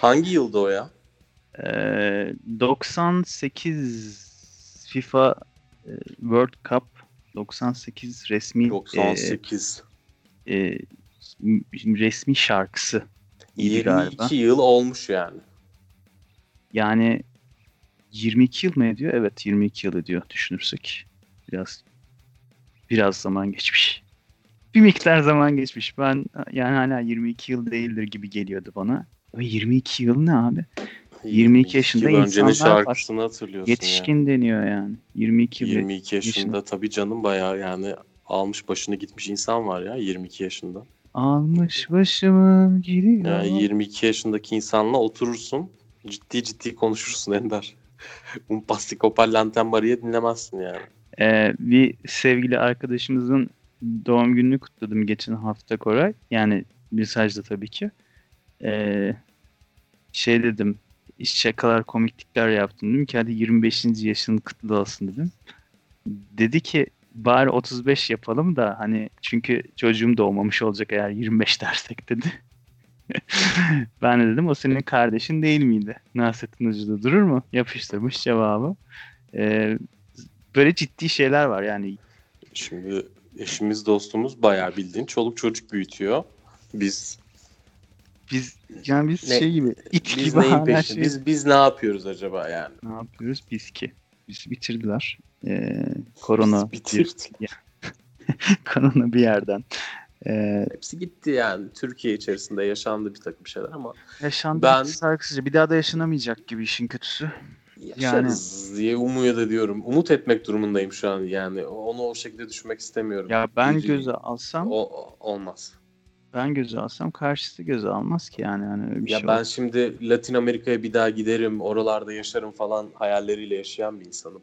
Hangi yılda o ya? Ee, 98 FIFA e, World Cup 98 resmi 98. e, e, resmi şarkısı. iyi 22 galiba. yıl olmuş yani. Yani 22 yıl mı ediyor? Evet 22 yıl ediyor düşünürsek. Biraz biraz zaman geçmiş. Bir miktar zaman geçmiş. Ben yani hala 22 yıl değildir gibi geliyordu bana. Ve 22 yıl ne abi? 22 yaşında insanlar şarkısını hatırlıyorsun Yetişkin deniyor yani. 22 ya. yıl. 22 yaşında tabii canım bayağı yani almış başını gitmiş insan var ya 22 yaşında. Almış başımı gidiyor. Yani 22 yaşındaki insanla oturursun ciddi ciddi konuşursun Ender. Un pastico parlanten Maria dinlemezsin yani. Ee, bir sevgili arkadaşımızın doğum gününü kutladım geçen hafta Koray. Yani mesajda tabii ki. Ee, şey dedim şakalar komiklikler yaptım dedim ki hadi 25. yaşını kutlu olsun dedim. Dedi ki bari 35 yapalım da hani çünkü çocuğum doğmamış olacak eğer 25 dersek dedi. ben de dedim o senin kardeşin değil miydi? Nasrettin ucunda durur mu? Yapıştırmış cevabı. Ee, böyle ciddi şeyler var yani. Şimdi eşimiz dostumuz bayağı bildiğin çoluk çocuk büyütüyor. Biz Biz yani biz Ne- şey gibi it biz gibi neyin peşinde? şey. Biz biz ne yapıyoruz acaba yani? Ne yapıyoruz biz ki? Biz bitirdiler. Ee, korona Biz bitirdik. bir, korona bir yerden. Ee, Hepsi gitti yani. Türkiye içerisinde yaşandı bir takım şeyler ama yaşandı Ben- şarkısıca. Bir daha da yaşanamayacak gibi işin kötüsü. Yaşarız diye umuyor ediyorum. Umut etmek durumundayım şu an yani. Onu o şekilde düşünmek istemiyorum. Ya ben Biri- göze alsam, O, olmaz. ben göze alsam karşısı göze almaz ki yani. yani öyle bir Ya şey ben olmaz. şimdi Latin Amerika'ya bir daha giderim, oralarda yaşarım falan hayalleriyle yaşayan bir insanım.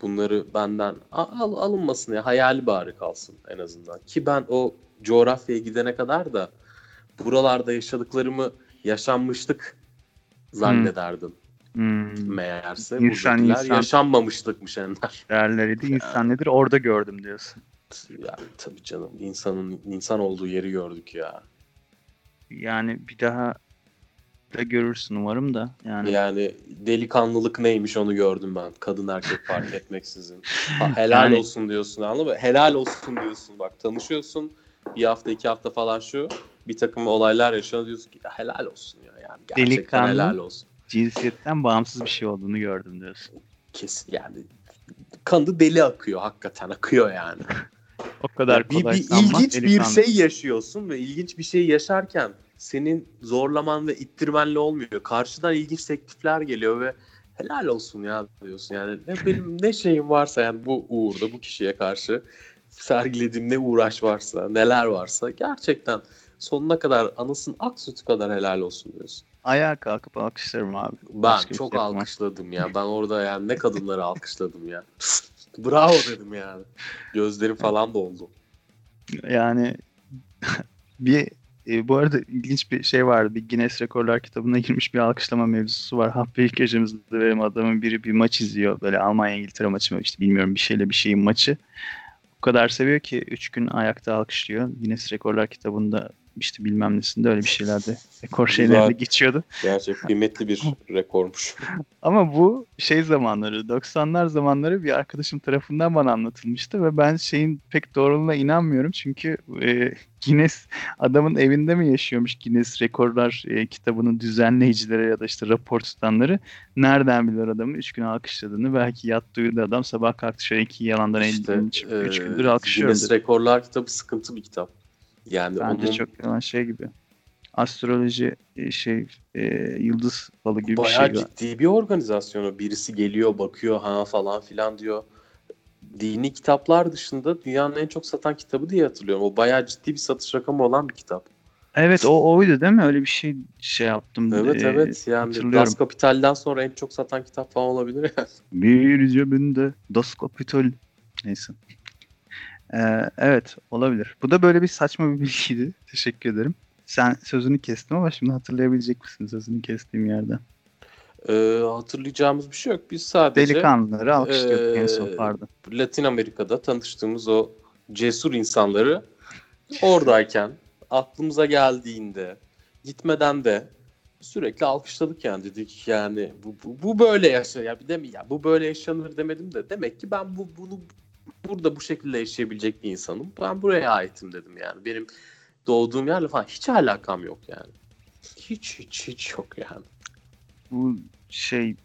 Bunları benden al, al- alınmasın ya hayali bari kalsın en azından. Ki ben o coğrafyaya gidene kadar da buralarda yaşadıklarımı yaşanmışlık zannederdim Hmm, meğerse. İnsan, insan. yaşanmamışlıkmış Ender. değerleriydi. İnsan nedir? Orada gördüm diyorsun. Yani tabii canım insanın insan olduğu yeri gördük ya. Yani bir daha da görürsün umarım da. Yani Yani delikanlılık neymiş onu gördüm ben. Kadın erkek fark etmeksizin. Ha, helal Yani- olsun diyorsun anladın mı? Helal olsun diyorsun bak tanışıyorsun. Bir hafta iki hafta falan şu. Bir takım olaylar yaşanıyor diyorsun ki "Ya helal olsun ya. Yani gerçekten Delikanlı. helal olsun. Cinsiyetten bağımsız bir şey olduğunu gördüm diyorsun. Kesin yani. Kanı deli akıyor hakikaten akıyor yani. O kadar bir, kolay bir sanma, ilginç bir delikanlı. şey yaşıyorsun ve ilginç bir şey yaşarken senin zorlaman ve ittirmenle olmuyor. Karşıdan ilginç teklifler geliyor ve helal olsun ya diyorsun. Yani ne benim ne şeyim varsa yani bu uğurda bu kişiye karşı sergilediğim ne uğraş varsa, neler varsa gerçekten sonuna kadar anasının ak sütü kadar helal olsun diyorsun. Ayağa kalkıp alkışlarım abi. Ben Başka çok şey alkışladım ya. Ben orada yani ne kadınları alkışladım ya. Bravo dedim yani. Gözlerim falan doldu. Yani bir e, bu arada ilginç bir şey vardı. Bir Guinness Rekorlar kitabına girmiş bir alkışlama mevzusu var. Hafta ilk yaşımızda benim adamın biri bir maç izliyor. Böyle Almanya İngiltere maçı mı işte bilmiyorum bir şeyle bir şeyin maçı. O kadar seviyor ki 3 gün ayakta alkışlıyor. Guinness Rekorlar kitabında işte bilmem nesinde öyle bir şeylerde rekor şeylerle geçiyordu. Gerçek kıymetli bir rekormuş. Ama bu şey zamanları 90'lar zamanları bir arkadaşım tarafından bana anlatılmıştı ve ben şeyin pek doğruluğuna inanmıyorum çünkü e, Guinness adamın evinde mi yaşıyormuş Guinness rekorlar e, kitabının düzenleyicileri ya da işte rapor tutanları nereden bilir adamın 3 gün alkışladığını belki yattı uyudu adam sabah kalktı şöyle iki yalandan İşte, 3 e, gündür alkışlıyorum Guinness. Rekorlar kitabı sıkıntı bir kitap. Yani Bence onun çok yalan şey gibi. Astroloji e, şey e, yıldız falı gibi bir bayağı şey. var. ciddi bir organizasyonu. Birisi geliyor bakıyor ha falan filan diyor. Dini kitaplar dışında dünyanın en çok satan kitabı diye hatırlıyorum. O bayağı ciddi bir satış rakamı olan bir kitap. Evet o oydu değil mi? Öyle bir şey şey yaptım. Evet Ee, evet yani. Das Kapital'den sonra en çok satan kitap falan olabilir yani. Bir cebinde Das Kapital. Neyse. Ee, evet olabilir. Bu da böyle bir saçma bir bilgiydi. Teşekkür ederim. Sen sözünü kestim ama şimdi hatırlayabilecek misin sözünü kestiğim yerden? Ee, hatırlayacağımız bir şey yok. Biz sadece Delikanlıları alkışlıyorduk en son Ee, pardon. Latin Amerika'da tanıştığımız o cesur insanları oradayken aklımıza geldiğinde gitmeden de sürekli alkışladık yani dedik yani bu, bu, bu böyle yaşa ya bir de mi ya bu böyle yaşanır demedim de demek ki ben bu bunu burada bu şekilde yaşayabilecek bir insanım. Ben buraya aitim dedim yani. Benim doğduğum yerle falan hiç alakam yok yani. Hiç hiç hiç yok yani. Bu şey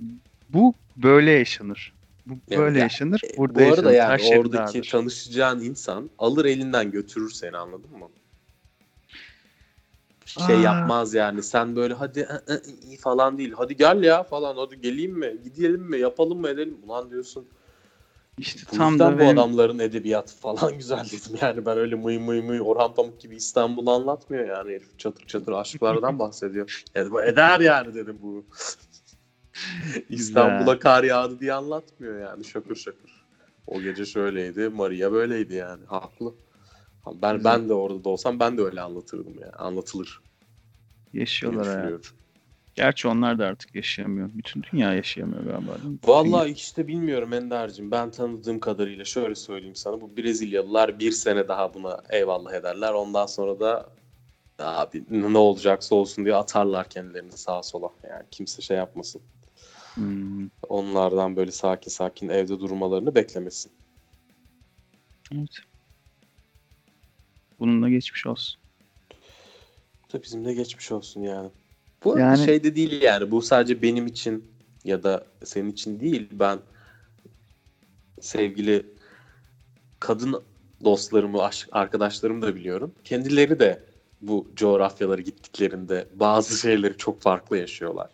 bu böyle yaşanır. Bu Yani böyle ya- yaşanır. E, Burada bu arada yaşanır. Her yani şey oradaki vardır. tanışacağın insan alır elinden götürür seni anladın mı? Şey Aa. yapmaz yani sen böyle hadi ı, ı, falan değil hadi gel ya falan hadi geleyim mi gidelim mi yapalım mı edelim ulan diyorsun İşte bu tam da bu benim adamların edebiyatı falan güzel dedim yani ben öyle mıy mıy mıy Orhan Pamuk gibi İstanbul'u anlatmıyor yani herif çatır çatır aşklardan bahsediyor. E, eder yani dedim bu. İstanbul'a kar yağdı diye anlatmıyor yani şakır şakır. O gece şöyleydi, Maria böyleydi yani. Haklı. Ben ben de orada da olsam ben de öyle anlatırdım yani. Anlatılır. yaşıyorlar hayat. Gerçi onlar da artık yaşayamıyor. Bütün dünya yaşayamıyor galiba. Vallahi işte bilmiyorum Ender'cim. Ben tanıdığım kadarıyla şöyle söyleyeyim sana. Bu Brezilyalılar bir sene daha buna eyvallah ederler. Ondan sonra da abi ne olacaksa olsun diye atarlar kendilerini sağa sola. Yani kimse şey yapmasın. Hmm, Onlardan böyle sakin sakin evde durmalarını beklemesin. evet. Bununla geçmiş olsun. Da bizim de geçmiş olsun yani. Bu Yani- şey de değil yani. Bu sadece benim için ya da senin için değil. Ben sevgili kadın dostlarımı, aş- arkadaşlarımı da biliyorum. Kendileri de bu coğrafyalara gittiklerinde bazı şeyleri çok farklı yaşıyorlar.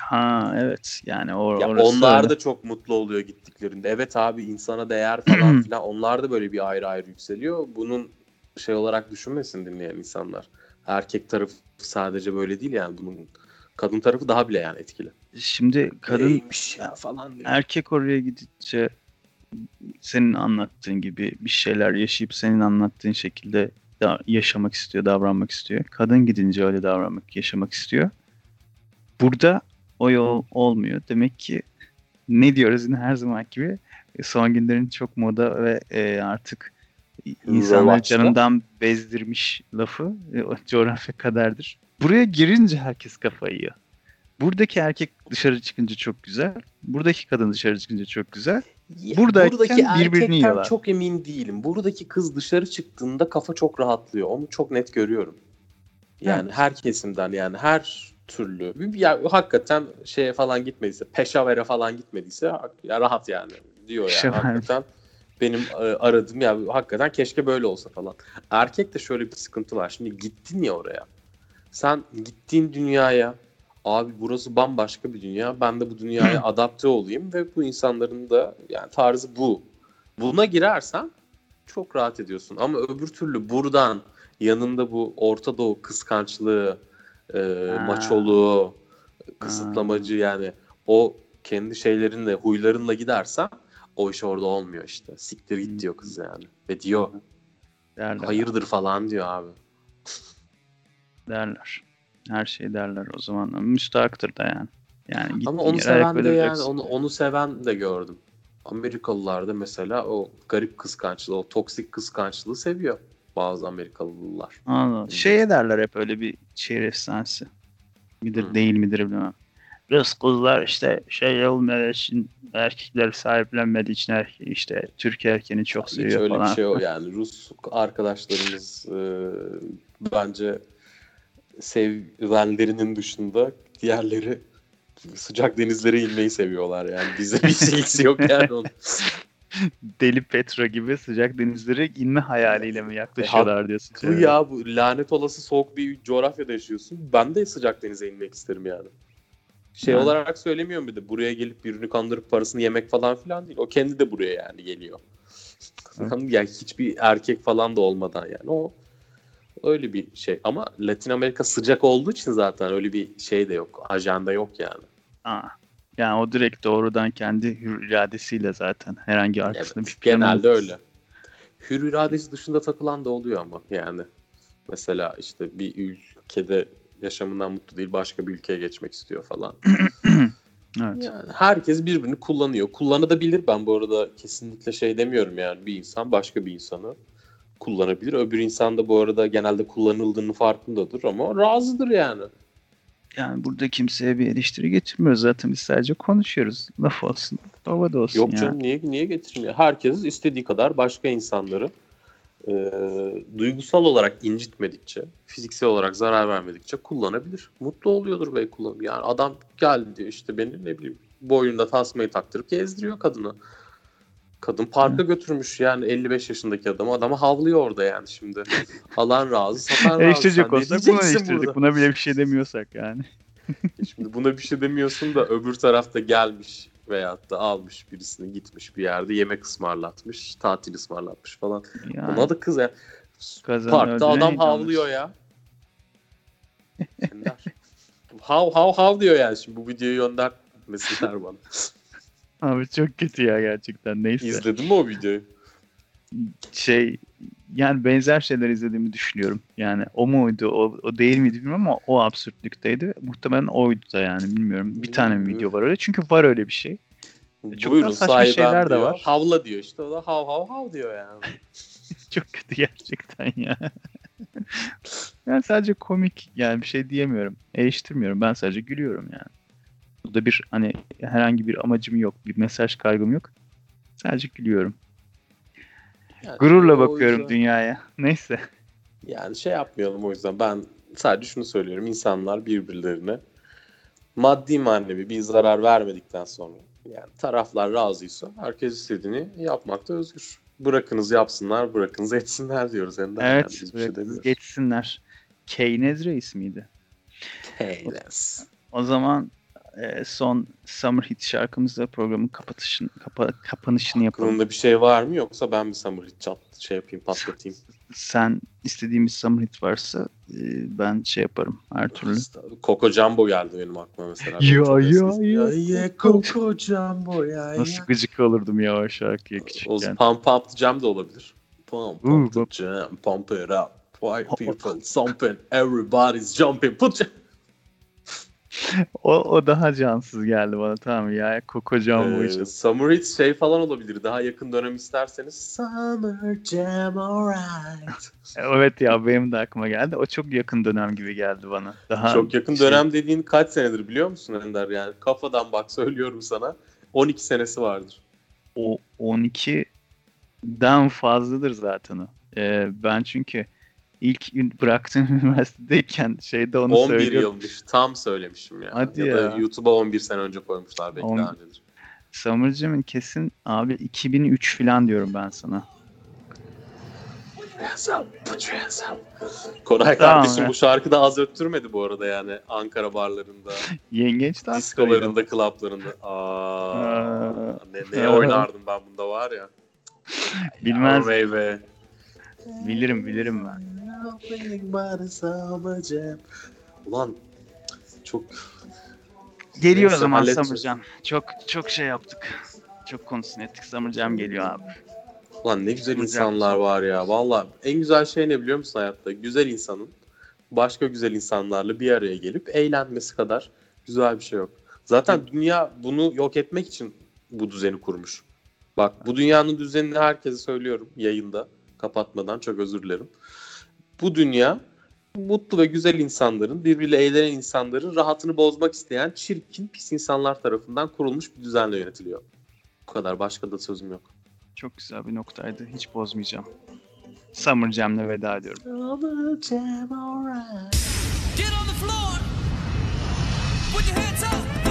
Ha evet. Yani or Ya orası onlar öyle. da çok mutlu oluyor gittiklerinde. Evet abi insana değer falan filan. Onlar da böyle bir ayrı ayrı yükseliyor. Bunun şey olarak düşünmesin dinleyen insanlar. Erkek tarafı sadece böyle değil yani bunun kadın tarafı daha bile yani etkili. Şimdi kadın Neymiş ya falan diyor. erkek oraya gidince senin anlattığın gibi bir şeyler yaşayıp senin anlattığın şekilde da yaşamak istiyor, davranmak istiyor. Kadın gidince öyle davranmak, yaşamak istiyor. Burada o yol olmuyor. Demek ki ne diyoruz yine her zaman gibi son günlerin çok moda ve e, artık insanları canından bezdirmiş lafı e, coğrafya kaderdir. Buraya girince herkes kafayı yiyor. Buradaki erkek dışarı çıkınca çok güzel. Buradaki kadın dışarı çıkınca çok güzel. Buradayken buradaki birbirini yiyorlar. çok emin değilim. Buradaki kız dışarı çıktığında kafa çok rahatlıyor. Onu çok net görüyorum. Yani her kesimden yani her türlü. Ya hakikaten şeye falan gitmediyse, peşavere falan gitmediyse ya rahat yani diyor yani hakikaten. Benim e, aradığım ya hakikaten keşke böyle olsa falan. Erkek de şöyle bir sıkıntı var. Şimdi gittin ya oraya. Sen gittiğin dünyaya abi burası bambaşka bir dünya. Ben de bu dünyaya adapte olayım ve bu insanların da yani tarzı bu. Buna girersen çok rahat ediyorsun. Ama öbür türlü buradan yanında bu Orta Doğu kıskançlığı, e, Ha. maçoluğu, kısıtlamacı yani o kendi şeylerinle, huylarınla gidersen o iş orada olmuyor işte. Siktir git diyor kız yani. Ve diyor Derler. hayırdır falan diyor abi. Derler. Her şey derler o zaman. Müstahaktır da yani. Yani Ama onu seven de yani onu onu seven de gördüm. Amerikalılarda mesela o garip kıskançlığı, o toksik kıskançlığı seviyor bazı Amerikalılar. Anladım. Şey ederler hep öyle bir şehir efsanesi. Midir Hı. değil midir bilmem. Rus kızlar işte şey olmadığı için erkekler sahiplenmediği için erke- işte Türk erkeğini çok Hiç seviyor öyle falan. bir şey o yani Rus arkadaşlarımız e, bence sevenlerinin dışında diğerleri sıcak denizlere inmeyi seviyorlar yani bizde bir ilgisi yok yani onun. Deli Petra gibi sıcak denizlere inme hayaliyle mi yaklaşıyorlar diyorsun. Bu ya bu lanet olası soğuk bir coğrafyada yaşıyorsun. Ben de sıcak denize inmek isterim yani. Şey Yani. olarak söylemiyorum bir de buraya gelip birini kandırıp parasını yemek falan filan değil. O kendi de buraya yani geliyor. Evet. yani hiçbir erkek falan da olmadan yani o öyle bir şey. Ama Latin Amerika sıcak olduğu için zaten öyle bir şey de yok. Ajanda yok yani. Aa. Yani o direkt doğrudan kendi hür iradesiyle zaten herhangi arkasında Evet, bir planı genelde yok. öyle. Hür iradesi dışında takılan da oluyor ama yani. Mesela işte bir ülkede yaşamından mutlu değil başka bir ülkeye geçmek istiyor falan. Evet. Yani herkes birbirini kullanıyor. Kullanabilir ben bu arada kesinlikle şey demiyorum yani bir insan başka bir insanı kullanabilir. Öbür insan da bu arada genelde kullanıldığının farkındadır ama razıdır yani. Yani burada kimseye bir eleştiri getirmiyoruz zaten biz sadece konuşuyoruz. Laf olsun, da olsun Yok canım niye niye getirmiyor? Herkes istediği kadar başka insanları e, duygusal olarak incitmedikçe, fiziksel olarak zarar vermedikçe kullanabilir. Mutlu oluyordur bey kullanım. Yani adam geldi diyor işte beni ne bileyim boynunda tasmayı taktırıp gezdiriyor kadını. Kadın parka götürmüş yani 55 yaşındaki adamı. Adama havlıyor orada yani şimdi. Alan razı, satan razı. Eleştirecek olsak diyeceksin eleştirdik. burada? Buna bile bir şey demiyorsak yani. Şimdi buna bir şey demiyorsun da öbür tarafta gelmiş veyahut da almış birisini gitmiş bir yerde yemek ısmarlatmış, tatil ısmarlatmış falan. yani Ona da kız ya. kazan Parkta adam havlıyor ya. Ender. hav hav hav diyor yani şimdi bu videoyu göndermesinler bana. Abi çok kötü ya gerçekten. Neyse. İzledin mi o videoyu? Şey yani benzer şeyler izlediğimi düşünüyorum. Yani o muydu, o, o değil miydi bilmiyorum ama o absürtlükteydi. Muhtemelen oydu da yani bilmiyorum. Bir tane mi video var öyle. Çünkü var öyle bir şey. Çok Buyurun saçma şeyler de diyor. var. Havla diyor işte o da hav hav hav diyor yani. Çok kötü gerçekten ya. ben sadece komik yani bir şey diyemiyorum. Eleştirmiyorum. Ben sadece gülüyorum yani. Burada bir hani herhangi bir amacım yok. Bir mesaj kaygım yok. Sadece gülüyorum. Yani Gururla o bakıyorum yüzden- dünyaya. Neyse. Yani şey yapmayalım o yüzden. Ben sadece şunu söylüyorum. İnsanlar birbirlerine maddi manevi bir zarar vermedikten sonra yani taraflar razıysa herkes istediğini yapmakta özgür. Bırakınız yapsınlar, bırakınız etsinler diyoruz. Ender. Yani Evet. biz bir şey bırakınız demiyoruz. geçsinler. Keynes Reis miydi? Keynes. O zaman e, son Summer Hit şarkımızla programın kapatışın, kapa, kapanışını yapalım. Aklında bir şey var mı yoksa ben bir summer hit çat şey yapayım patlatayım. Sen istediğimiz Summer Hit varsa e, ben şey yaparım her türlü. Coco Jumbo geldi benim aklıma mesela. Ya, eski. ya. ya Coco Jumbo ya ya. Nasıl gıcık olurdum ya o şarkıya O küçükken. Pump Up the Jam da olabilir. Pump up jam, pump it up. White people thumping, everybody's jumping. Put your... O, o daha cansız geldi bana tamam ya. Jumbo Ee, için. Summer Hits şey falan olabilir. Daha yakın dönem isterseniz. Summer Jam alright. Evet ya benim de aklıma geldi. O çok yakın dönem gibi geldi bana. Daha Çok yakın şey- dönem dediğin kaç senedir biliyor musun Ender? Yani kafadan bak söylüyorum sana. 12 senesi vardır. O 12'den fazladır zaten o. Ee, ben çünkü ilk bıraktığım üniversitedeyken şeyde onu 11 söylüyordum. yılmış. Tam söylemişim ya. Hadi ya. da ya. YouTube'a 11 sene önce koymuşlar belki On- daha öncedir. Kesin abi 2003 falan diyorum ben sana. Koray Tamam kardeşim ya. bu şarkı da az öttürmedi bu arada yani Ankara barlarında, Yengeç diskolarında, klaplarında. Aa, Aa. ne, neye oynardım ben bunda var ya. Bilmez. Be. Bilirim bilirim ben. Ulan çok Geliyor o Neyse, zaman halledeceğiz. Jam. Çok çok şey yaptık. Çok konusunu ettik. Jam geliyor abi. Ulan ne güzel Güzel. insanlar var ya. Valla en güzel şey ne biliyor musun hayatta? Güzel insanın başka güzel insanlarla bir araya gelip eğlenmesi kadar güzel bir şey yok. Zaten dünya bunu yok etmek için bu düzeni kurmuş. Bak bu dünyanın düzenini herkese söylüyorum yayında kapatmadan çok özür dilerim. Bu dünya mutlu ve güzel insanların, birbiriyle eğlenen insanların rahatını bozmak isteyen çirkin, pis insanlar tarafından kurulmuş bir düzenle yönetiliyor. Bu kadar başka da sözüm yok. Çok güzel bir noktaydı. Hiç bozmayacağım. Summer Jam'le veda ediyorum. Get on the floor. Put your hands up.